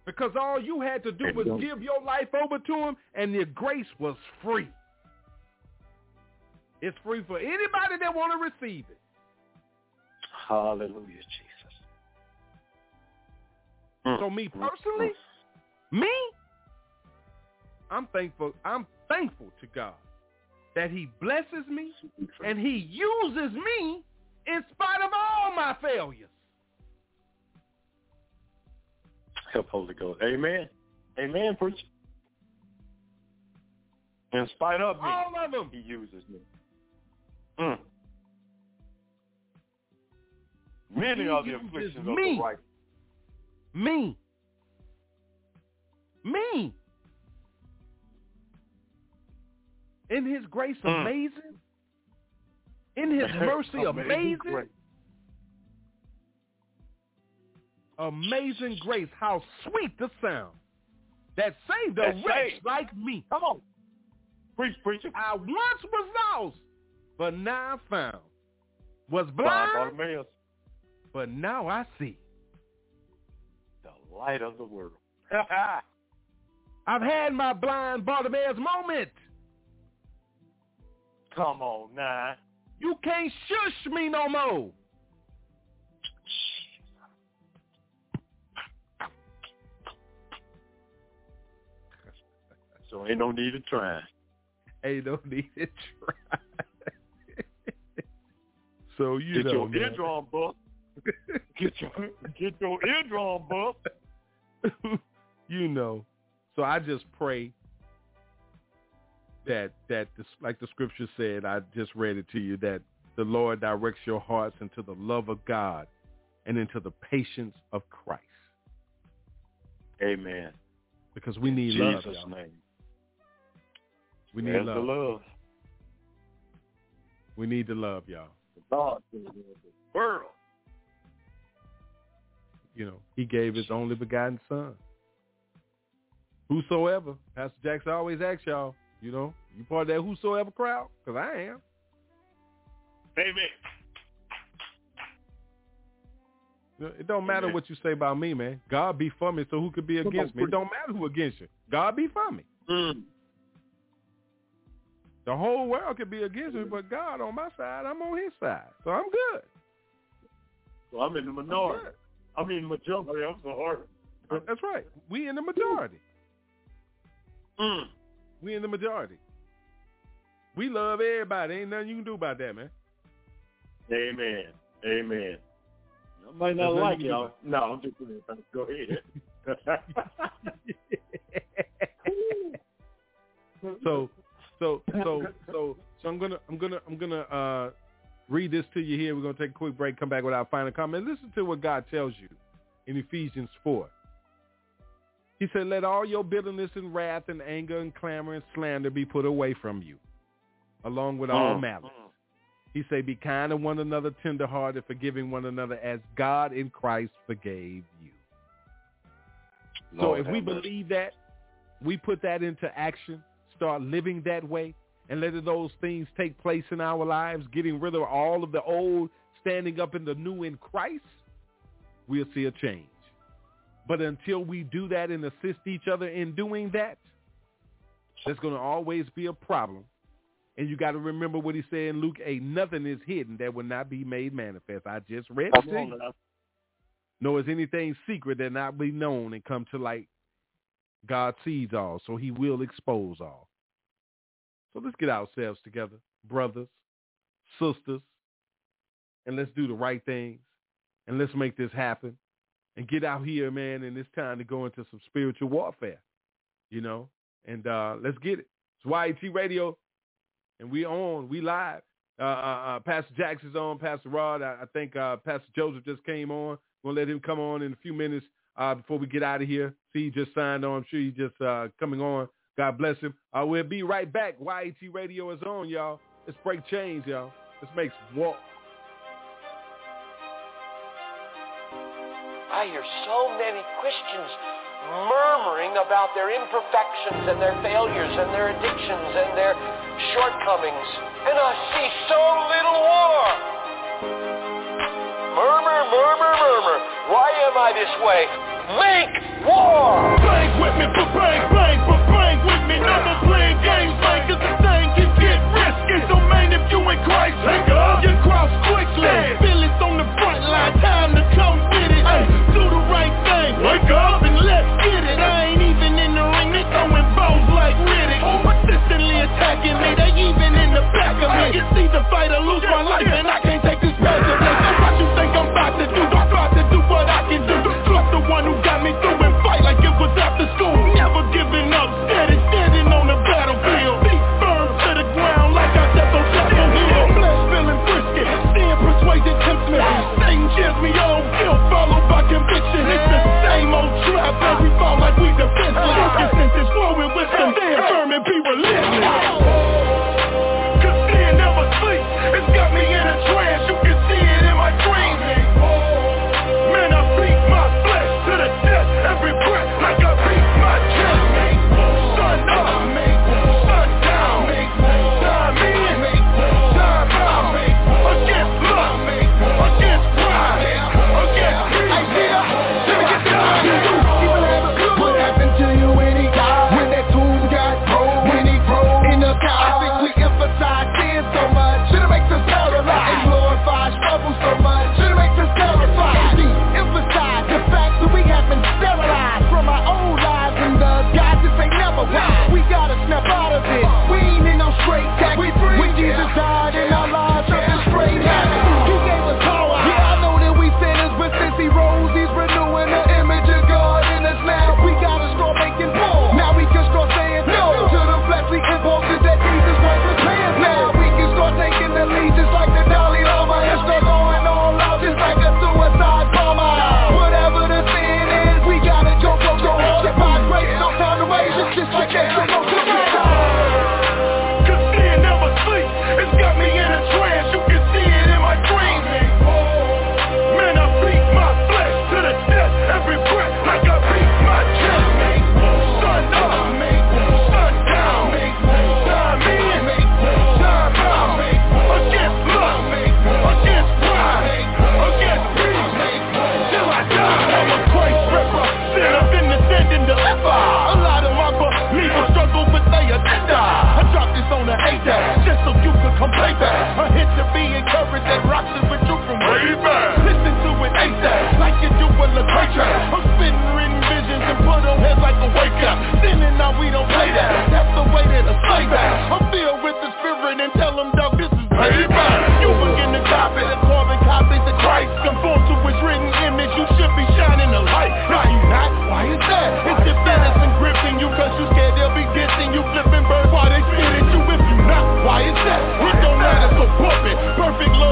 Because all you had to do was give your life over to him and your grace was free. It's free for anybody that want to receive it. Hallelujah, Jesus. So me personally, me, I'm thankful. I'm thankful to God that he blesses me and he uses me in spite of all my failures. Help Holy Ghost. Amen. Amen, preacher. In spite of me, All of them. he uses me. Mm. Many He are the afflictions of me. the righteous. Me. Me. In his grace, Mm. amazing. In his mercy, amazing. grace. Amazing grace. How sweet the sound that saved a That wretch saved. like me. Come on. Preach, preacher. I once was lost, but now I'm found. Was Blind but now I see. the light of the world. I've had my blind Bartimaeus moment. Come on now. You can't shush me no more. So ain't no need of trying. Ain't no need to try. so you Get know, your man. eardrum buff. Get your get your eardrum buff. you know. So I just pray that that like the scripture said, I just read it to you that the Lord directs your hearts into the love of God and into the patience of Christ. Amen. Because we need In love. Jesus' y'all. name. We need There's love. the love. We need the love, y'all. The world. You know, he gave his only begotten son. Whosoever. Pastor Jackson always asks y'all, you know, you part of that whosoever crowd? Because I am. Amen. It don't matter Amen. what you say about me, man. God be for me, so who could be against me? It don't matter who against you. God be for me. Mm. The whole world could be against me, but God on my side, I'm on his side. So I'm good. So I'm in the minority. I'm minority. good. I mean majority. I'm sorry. That's right. We in the majority. Mm. We in the majority. We love everybody. Ain't nothing you can do about that, man. Amen. Amen. I might not There's like you can y'all. No, I'm just kidding. Go ahead. so so so so so I'm gonna I'm gonna I'm gonna uh read this to you here. We're gonna take a quick break, come back with our final comment. Listen to what God tells you in Ephesians four. He said, Let all your bitterness and wrath and anger and clamor and slander be put away from you, along with all Mm. malice. He said, Be kind to one another, tenderhearted, forgiving one another as God in Christ forgave you. So if we mercy. believe that, we put that into action, start living that way, and letting those things take place in our lives, getting rid of all of the old, standing up in the new in Christ, we'll see a change. But until we do that and assist each other in doing that, there's going to always be a problem. And you got to remember what he said in Luke 8, nothing is hidden that will not be made manifest. I just read it to you. Nor is anything secret that not be known and come to light. God sees all, so he will expose all. So let's get ourselves together, brothers, sisters, and let's do the right things and let's make this happen and get out here, man, and it's time to go into some spiritual warfare, you know, and uh, let's get it. It's YAT Radio, and we on, we live. Uh, uh, uh, Pastor Jackson's on, Pastor Rod. I, I think uh, Pastor Joseph just came on. We're gonna let him come on in a few minutes uh, before we get out of here. See, he just signed on. I'm sure he's just uh, coming on. God bless him. Uh, we'll be right back. YAT Radio is on, y'all. Let's break chains, y'all. Let's make walk. I hear so many Christians murmuring about their imperfections and their failures and their addictions and their shortcomings. And I see so little war. Murmur, murmur, murmur. Why am I this way? Make war! Bang with me, bang, bang, bang with me. No more playing games, bang, cause the thing can get risky. So man, if you in Christ, up. You cross quickly. In the back of me. It's either fight or lose my life, and I can't take this passively. never wake up. We don't play that. That's the way that I say that. I'm filled with the spirit and tell them dog this is payback You begin to copy the carbon copies of Christ. Conform to his written image You should be shining the light. Now you not, why is that? It's your fantasy gripping you Cause you scared they'll be dissing you. Flipping birds while they spit at you. If you not, why is that? It don't matter so bump it. Perfect love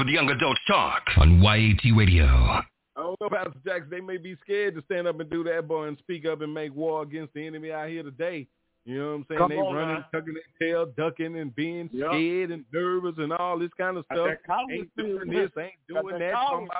with Young Adults Talk on YAT Radio. I don't know, Pastor Jackson. They may be scared to stand up and do that, boy, and speak up and make war against the enemy out here today. You know what I'm saying? Come they on running, now. tucking their tail, ducking, and being Yep. scared and nervous and all this kind of stuff. that Ain't doing this, ain't doing that that. college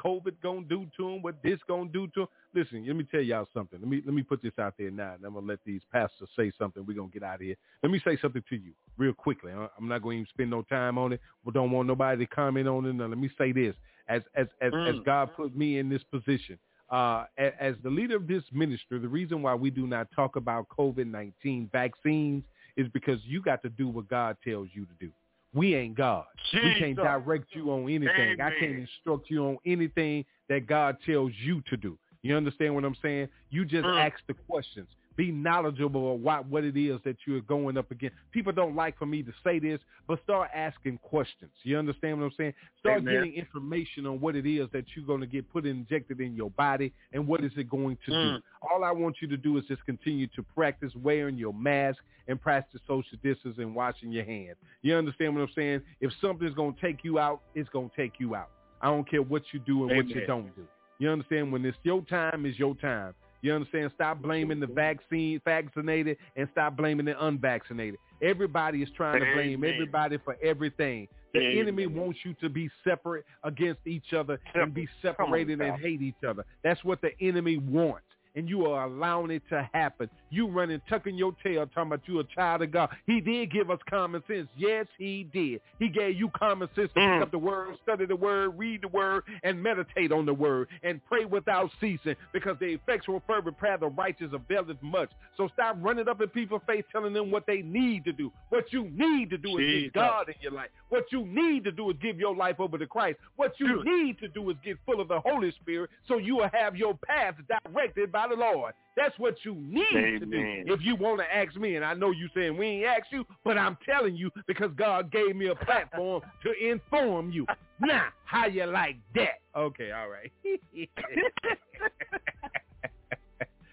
COVID gonna do to them, what this gonna do to them. Listen, let me tell y'all something. Let me let me put this out there now, and I'm gonna let these pastors say something. We're gonna get out of here. Let me say something to you real quickly. I'm not gonna even spend no time on it. We don't want nobody to comment on it. Now, let me say this: as as as, as Mm. God put me in this position, uh, as the leader of this ministry, the reason why we do not talk about COVID-19 vaccines is because you got to do what God tells you to do. We ain't God. We can't direct you on anything. I can't instruct you on anything that God tells you to do. You understand what I'm saying? You just Mm. ask the questions. Be knowledgeable of what, what it is that you're going up against. People don't like for me to say this, but start asking questions. You understand what I'm saying? Start Amen. getting information on what it is that you're going to get put injected in your body and what is it going to Mm. do. All I want you to do is just continue to practice wearing your mask and practice social distance and washing your hands. You understand what I'm saying? If something's going to take you out, it's going to take you out. I don't care what you do and what you don't do. You understand? When it's your time, it's your time. You understand? Stop blaming the vaccine vaccinated and stop blaming the unvaccinated. Everybody is trying to blame everybody for everything. The enemy wants you to be separate against each other and be separated and hate each other. That's what the enemy wants. And you are allowing it to happen. You running, tucking your tail, talking about you a child of God. He did give us common sense. Yes, he did. He gave you common sense to Mm. pick up the word, study the word, read the word, and meditate on the word, and pray without ceasing, because the effectual fervent prayer of the righteous availeth much. So stop running up in people's face telling them what they need to do. What you need to do is Jesus. get God in your life. What you need to do is give your life over to Christ. What you need to do is get full of the Holy Spirit so you will have your path directed by the Lord. That's what you need to do. If you want to ask me, and I know you saying we ain't ask you, but I'm telling you because God gave me a platform to inform you. Now, how you like that? Okay, all right.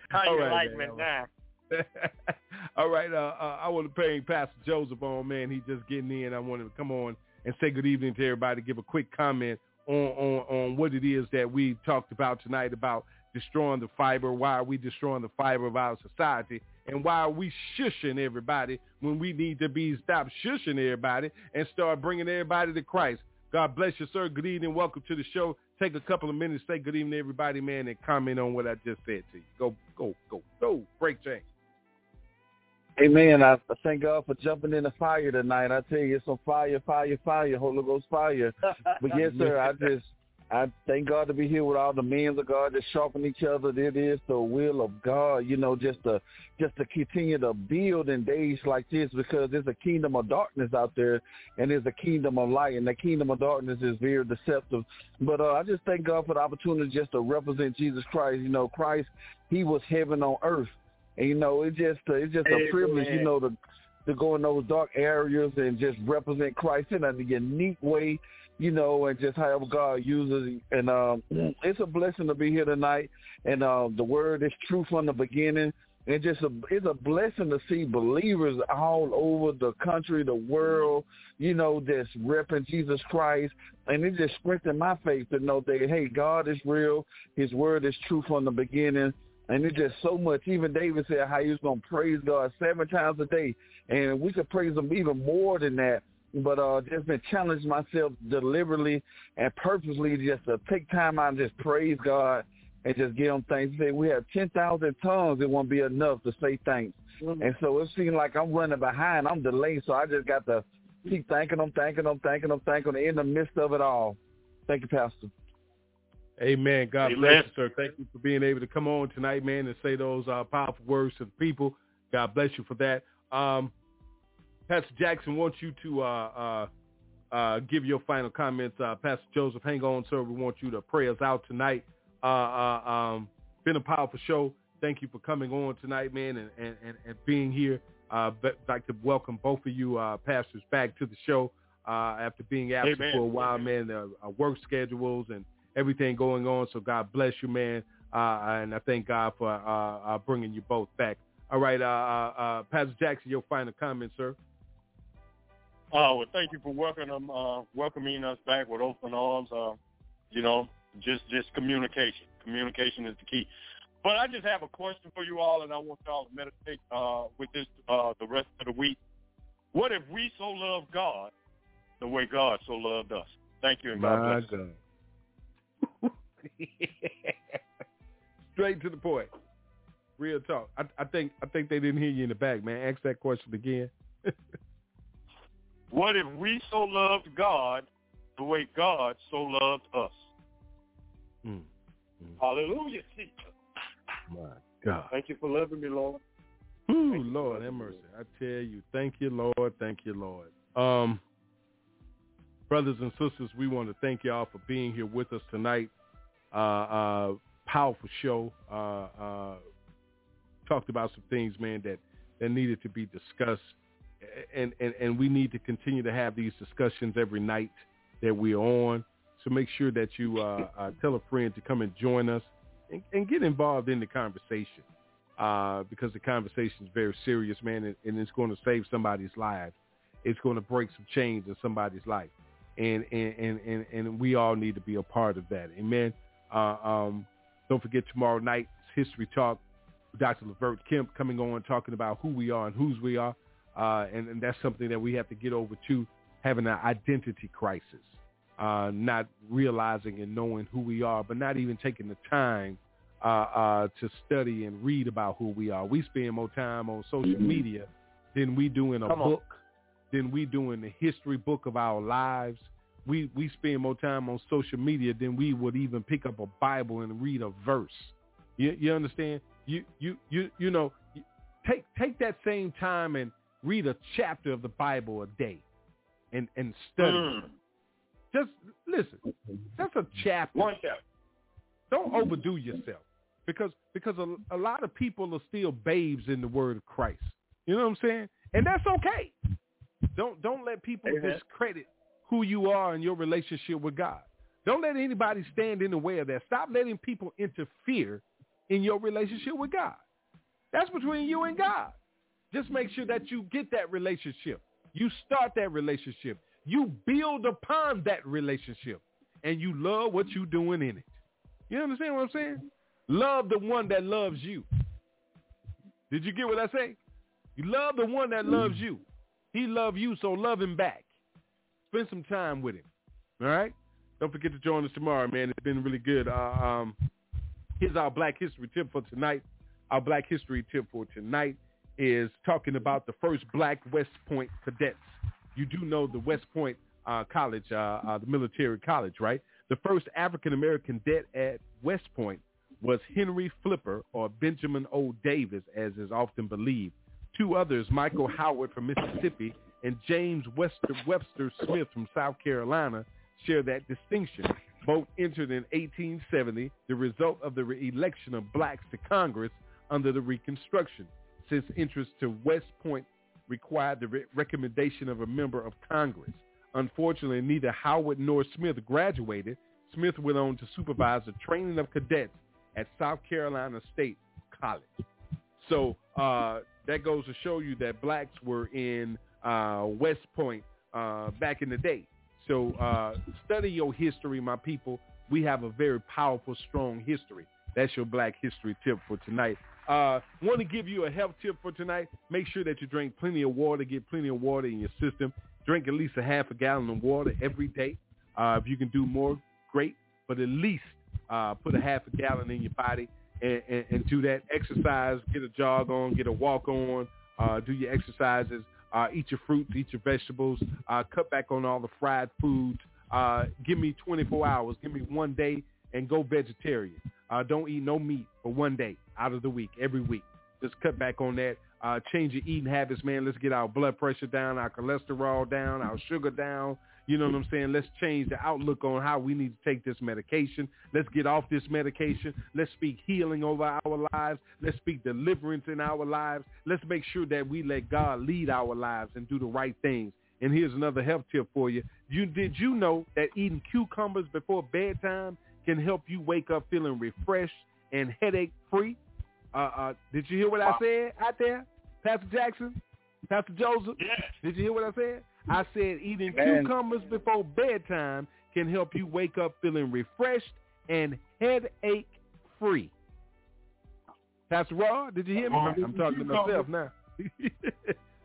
how all you right, like man, me now? all right, uh, uh, I want to bring Pastor Joseph on, man. He just getting in. I want him to come on and say good evening to everybody. Give a quick comment on, on, on what it is that we talked about tonight about destroying the fiber, why are we destroying the fiber of our society, and why are we shushing everybody when we need to be stop shushing everybody and start bringing everybody to Christ. God bless you, sir. Good evening. Welcome to the show. Take a couple of minutes, say good evening to everybody, man, and comment on what I just said to you. Go, go, go, go. Break chain. Amen. I, I thank God for jumping in the fire tonight. I tell you, it's on fire, fire, fire, Holy Ghost fire. But yes, sir, I just I thank God to be here with all the men of God that sharpen each other. It is the will of God, you know, just to just to continue to build in days like this because there's a kingdom of darkness out there and there's a kingdom of light and the kingdom of darkness is very deceptive. But uh, I just thank God for the opportunity just to represent Jesus Christ. You know, Christ, he was heaven on earth. And you know, it's just uh, it's just a Amen. privilege, you know, to to go in those dark areas and just represent Christ in a unique way, you know, and just however God uses. And um, it's a blessing to be here tonight. And uh, the word is true from the beginning. And just a, it's a blessing to see believers all over the country, the world, you know, just repping Jesus Christ. And it just strengthened my faith to know that, hey, God is real. His word is true from the beginning. And it's just so much. Even David said how he was going to praise God seven times a day. And we could praise him even more than that. But uh, just been challenging myself deliberately and purposely just to take time out and just praise God and just give him thanks. He said, we have 10,000 tongues. It won't be enough to say thanks. And so it seems like I'm running behind. I'm delayed. So I just got to keep thanking him, thanking him, thanking him, thanking him in the midst of it all. Thank you, Pastor. Amen. God Amen. bless you, sir. Thank you for being able to come on tonight, man, and say those uh, powerful words to the people. God bless you for that. Um, Pastor Jackson wants you to uh, uh, uh, give your final comments. Uh, Pastor Joseph, hang on, sir. We want you to pray us out tonight. Uh, uh, um, been a powerful show. Thank you for coming on tonight, man, and, and, and, and being here. Uh, I'd like to welcome both of you uh, pastors back to the show uh, after being absent Amen. for a while, man. Uh, uh, work schedules and everything going on. So God bless you, man. Uh, and I thank God for uh, uh, bringing you both back. All right, uh, uh, uh, Pastor Jackson, your final comment, sir. Uh, well, thank you for welcoming uh, welcoming us back with open arms. Uh, you know, just just communication. Communication is the key. But I just have a question for you all, and I want y'all to meditate uh, with this uh, the rest of the week. What if we so love God the way God so loved us? Thank you, and God My bless. God. Straight to the point. Real talk. I, I think I think they didn't hear you in the back, man. Ask that question again. What if we so loved God the way God so loved us? Mm. Hallelujah. Jesus. My God. Thank you for loving me, Lord. Ooh, Lord, have mercy. I tell you, thank you, Lord. Thank you, Lord. Um, brothers and sisters, we want to thank y'all for being here with us tonight. Uh, uh, powerful show. Uh, uh, talked about some things, man, that, that needed to be discussed. And, and, and we need to continue to have these discussions every night that we're on. So make sure that you uh, uh, tell a friend to come and join us and, and get involved in the conversation uh, because the conversation is very serious, man, and, and it's going to save somebody's life. It's going to break some chains in somebody's life, and and, and, and and we all need to be a part of that. Amen. Uh, um, don't forget tomorrow night history talk. Dr. Levert Kemp coming on talking about who we are and whose we are, uh, and, and that's something that we have to get over to having an identity crisis, uh, not realizing and knowing who we are, but not even taking the time uh, uh, to study and read about who we are. We spend more time on social media than we do in a Come on. book, than we do in the history book of our lives. We we spend more time on social media than we would even pick up a Bible and read a verse. You you understand? You you you you know take take that same time and read a chapter of the Bible a day, and and study. Mm. Just listen. That's a chapter. One chapter. Don't overdo yourself because because a, a lot of people are still babes in the word of Christ. You know what I'm saying? And that's okay. Don't don't let people Amen. discredit who you are in your relationship with God. Don't let anybody stand in the way of that. Stop letting people interfere in your relationship with God. That's between you and God. Just make sure that you get that relationship. You start that relationship. You build upon that relationship. And you love what you're doing in it. You understand what I'm saying? Love the one that loves you. Did you get what I say? You love the one that loves you. He love you, so love him back. Spend some time with him. All right? Don't forget to join us tomorrow, man. It's been really good. Uh, um, here's our Black History tip for tonight. Our Black History tip for tonight is talking about the first Black West Point cadets. You do know the West Point uh, College, uh, uh, the military college, right? The first African-American cadet at West Point was Henry Flipper or Benjamin O. Davis, as is often believed. Two others, Michael Howard from Mississippi and James Webster, Webster Smith from South Carolina, share that distinction. Both entered in 1870, the result of the election of blacks to Congress under the Reconstruction, since interest to West Point required the re- recommendation of a member of Congress. Unfortunately, neither Howard nor Smith graduated. Smith went on to supervise the training of cadets at South Carolina State College. So uh, that goes to show you that blacks were in uh, West Point uh, back in the day. So uh, study your history, my people. We have a very powerful, strong history. That's your Black History tip for tonight. Uh, want to give you a health tip for tonight. Make sure that you drink plenty of water. Get plenty of water in your system. Drink at least a half a gallon of water every day. Uh, if you can do more, great. But at least uh, put a half a gallon in your body and, and, and do that. Exercise, get a jog on, get a walk on, uh, do your exercises, uh, eat your fruits, eat your vegetables, uh, cut back on all the fried foods. Uh, give me 24 hours, give me one day and go vegetarian. Uh, don't eat no meat for one day out of the week, every week. Just cut back on that. Uh, change your eating habits, man. Let's get our blood pressure down, our cholesterol down, our sugar down. You know what I'm saying? Let's change the outlook on how we need to take this medication. Let's get off this medication. Let's speak healing over our lives. Let's speak deliverance in our lives. Let's make sure that we let God lead our lives and do the right things. And here's another health tip for you. You did you know that eating cucumbers before bedtime can help you wake up feeling refreshed and headache free? Uh, uh, did you hear what I said out there, Pastor Jackson, Pastor Joseph? Yes. Did you hear what I said? I said eating Man. cucumbers before bedtime can help you wake up feeling refreshed and headache free. Pastor Raw, did you hear me? I'm talking to myself now.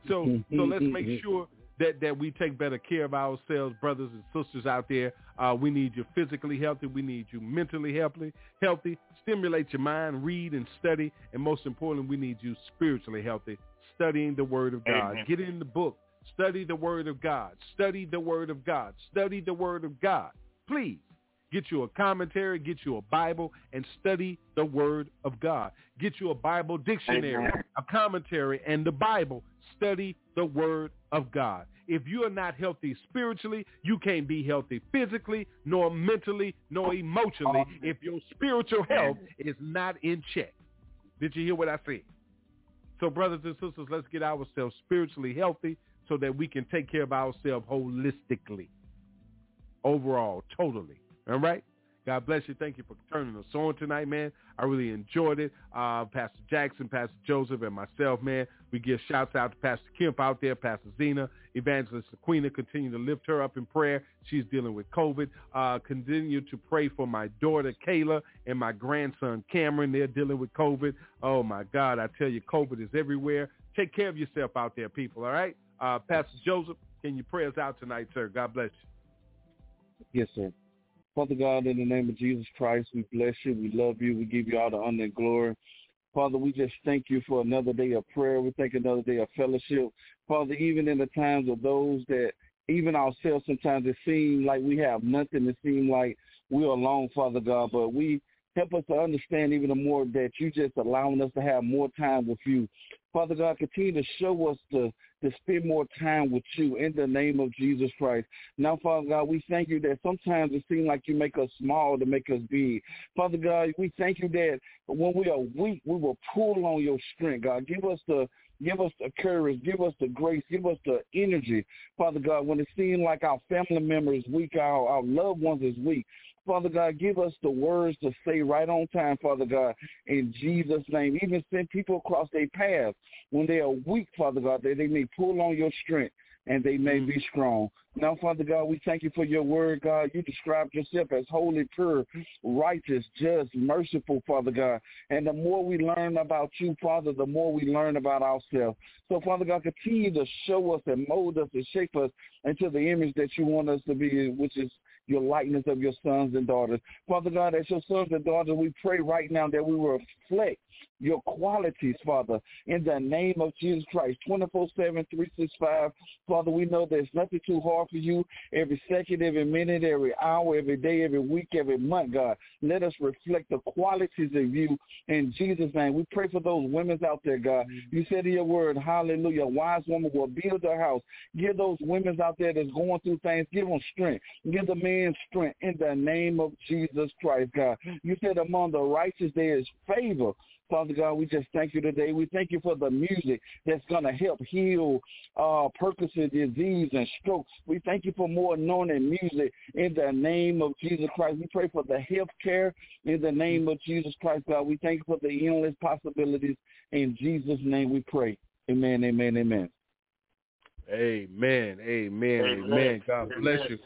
so so let's make sure that, that we take better care of ourselves, brothers and sisters out there. Uh, we need you physically healthy. We need you mentally healthy. Healthy. Stimulate your mind. Read and study. And most importantly, we need you spiritually healthy. Studying the Word of God. Amen. Get in the book. Study the Word of God. Study the Word of God. Study the Word of God. Please get you a commentary, get you a Bible, and study the Word of God. Get you a Bible dictionary, Amen. a commentary, and the Bible. Study the Word of God. If you are not healthy spiritually, you can't be healthy physically, nor mentally, nor emotionally if your spiritual health is not in check. Did you hear what I said? So brothers and sisters, let's get ourselves spiritually healthy so that we can take care of ourselves holistically, overall, totally. All right? God bless you. Thank you for turning us on tonight, man. I really enjoyed it. Uh, Pastor Jackson, Pastor Joseph, and myself, man. We give shouts out to Pastor Kemp out there, Pastor Zena, Evangelist Aquina. Continue to lift her up in prayer. She's dealing with COVID. Uh, continue to pray for my daughter, Kayla, and my grandson, Cameron. They're dealing with COVID. Oh, my God. I tell you, COVID is everywhere. Take care of yourself out there, people, all right? Uh, Pastor Joseph, can you pray us out tonight, sir? God bless you. Yes, sir. Father God, in the name of Jesus Christ, we bless you. We love you. We give you all the honor and glory. Father, we just thank you for another day of prayer. We thank another day of fellowship. Father, even in the times of those that even ourselves sometimes it seems like we have nothing. It seems like we're alone, Father God, but we help us to understand even more that you just allowing us to have more time with you. Father God, continue to show us to, to spend more time with you in the name of Jesus Christ. Now, Father God, we thank you that sometimes it seems like you make us small to make us big. Father God, we thank you that when we are weak, we will pull on your strength, God. Give us the Give us the courage. Give us the grace. Give us the energy, Father God. When it seems like our family members weak, our, our loved ones is weak, Father God, give us the words to say right on time, Father God, in Jesus' name. Even send people across their path when they are weak, Father God, that they may pull on your strength and they may be mm-hmm. strong. Now, Father God, we thank you for your word, God. You described yourself as holy, pure, righteous, just, merciful, Father God. And the more we learn about you, Father, the more we learn about ourselves. So, Father God, continue to show us and mold us and shape us into the image that you want us to be, which is your likeness of your sons and daughters. Father God, as your sons and daughters, we pray right now that we will reflect your qualities, Father, in the name of Jesus Christ, 24-7, 365. Father, we know there's nothing too hard for you every second, every minute, every hour, every day, every week, every month, God. Let us reflect the qualities of you in Jesus' name. We pray for those women out there, God. You said in your word, hallelujah, wise woman will build her house. Give those women out there that's going through things, give them strength. Give the men strength in the name of Jesus Christ, God. You said among the righteous there is favor. Father God, we just thank you today. We thank you for the music that's going to help heal uh, Parkinson's disease and stroke. We thank you for more anointed music in the name of Jesus Christ. We pray for the health care in the name of Jesus Christ, God. We thank you for the endless possibilities. In Jesus' name we pray. Amen, Amen, amen, amen. Amen. Amen. Amen. God bless you.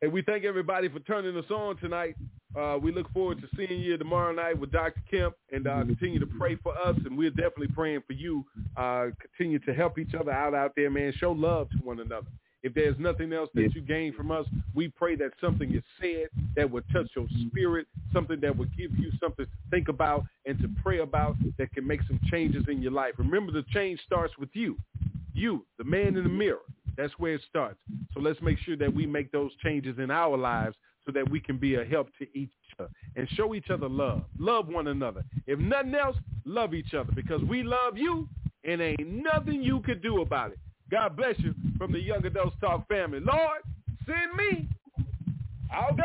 And we thank everybody for turning us on tonight. Uh, we look forward to seeing you tomorrow night with Dr. Kemp and uh, continue to pray for us. And we're definitely praying for you. Uh, continue to help each other out out there, man. Show love to one another. If there's nothing else that you gain from us, we pray that something is said that will touch your spirit, something that will give you something to think about and to pray about that can make some changes in your life. Remember, the change starts with you. You, the man in the mirror. That's where it starts. So let's make sure that we make those changes in our lives so that we can be a help to each other and show each other love. Love one another. If nothing else, love each other because we love you and ain't nothing you could do about it. God bless you from the Young Adults Talk family. Lord, send me. I'll go.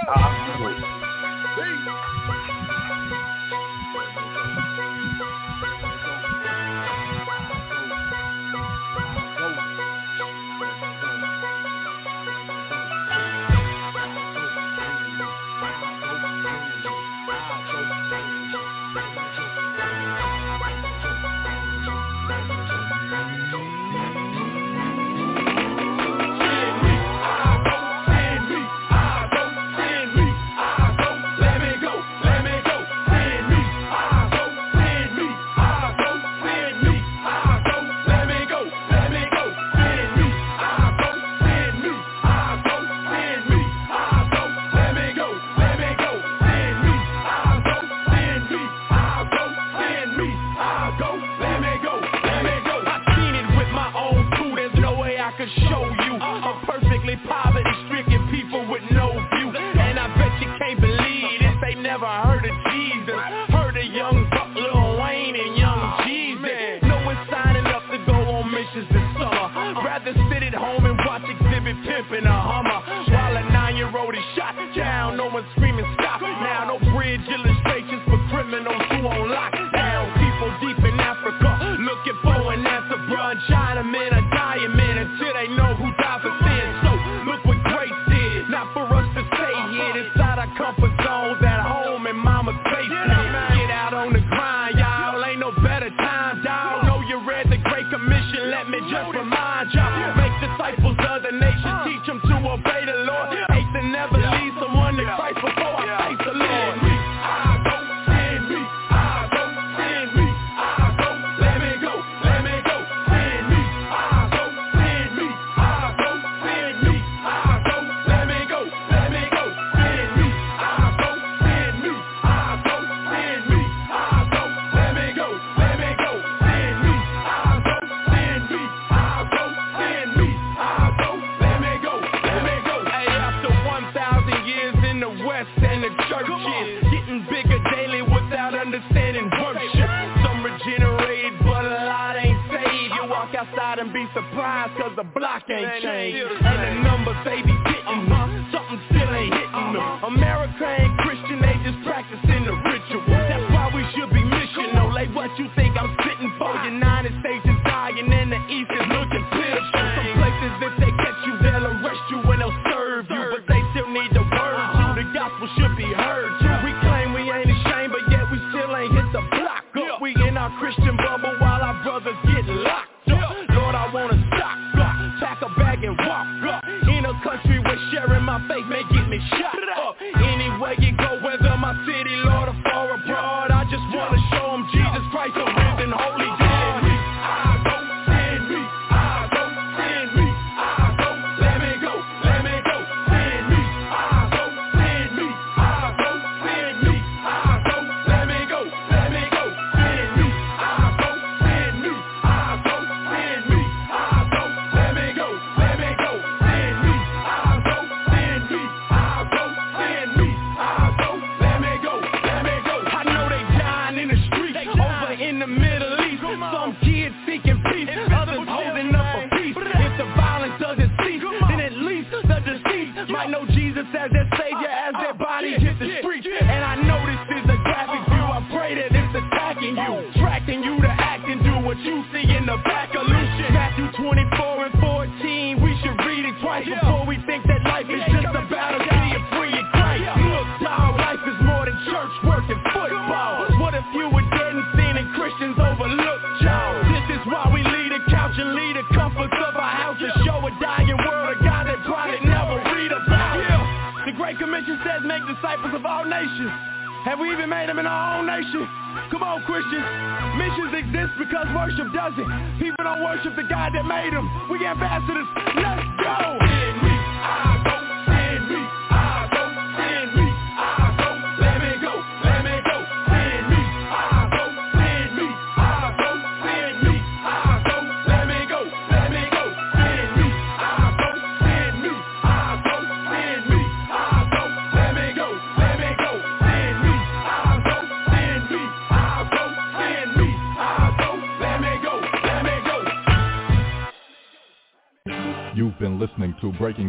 churches Getting bigger daily without understanding worship Some regenerate but a lot ain't saved. You walk outside and be surprised cause the block ain't changed. And the numbers they be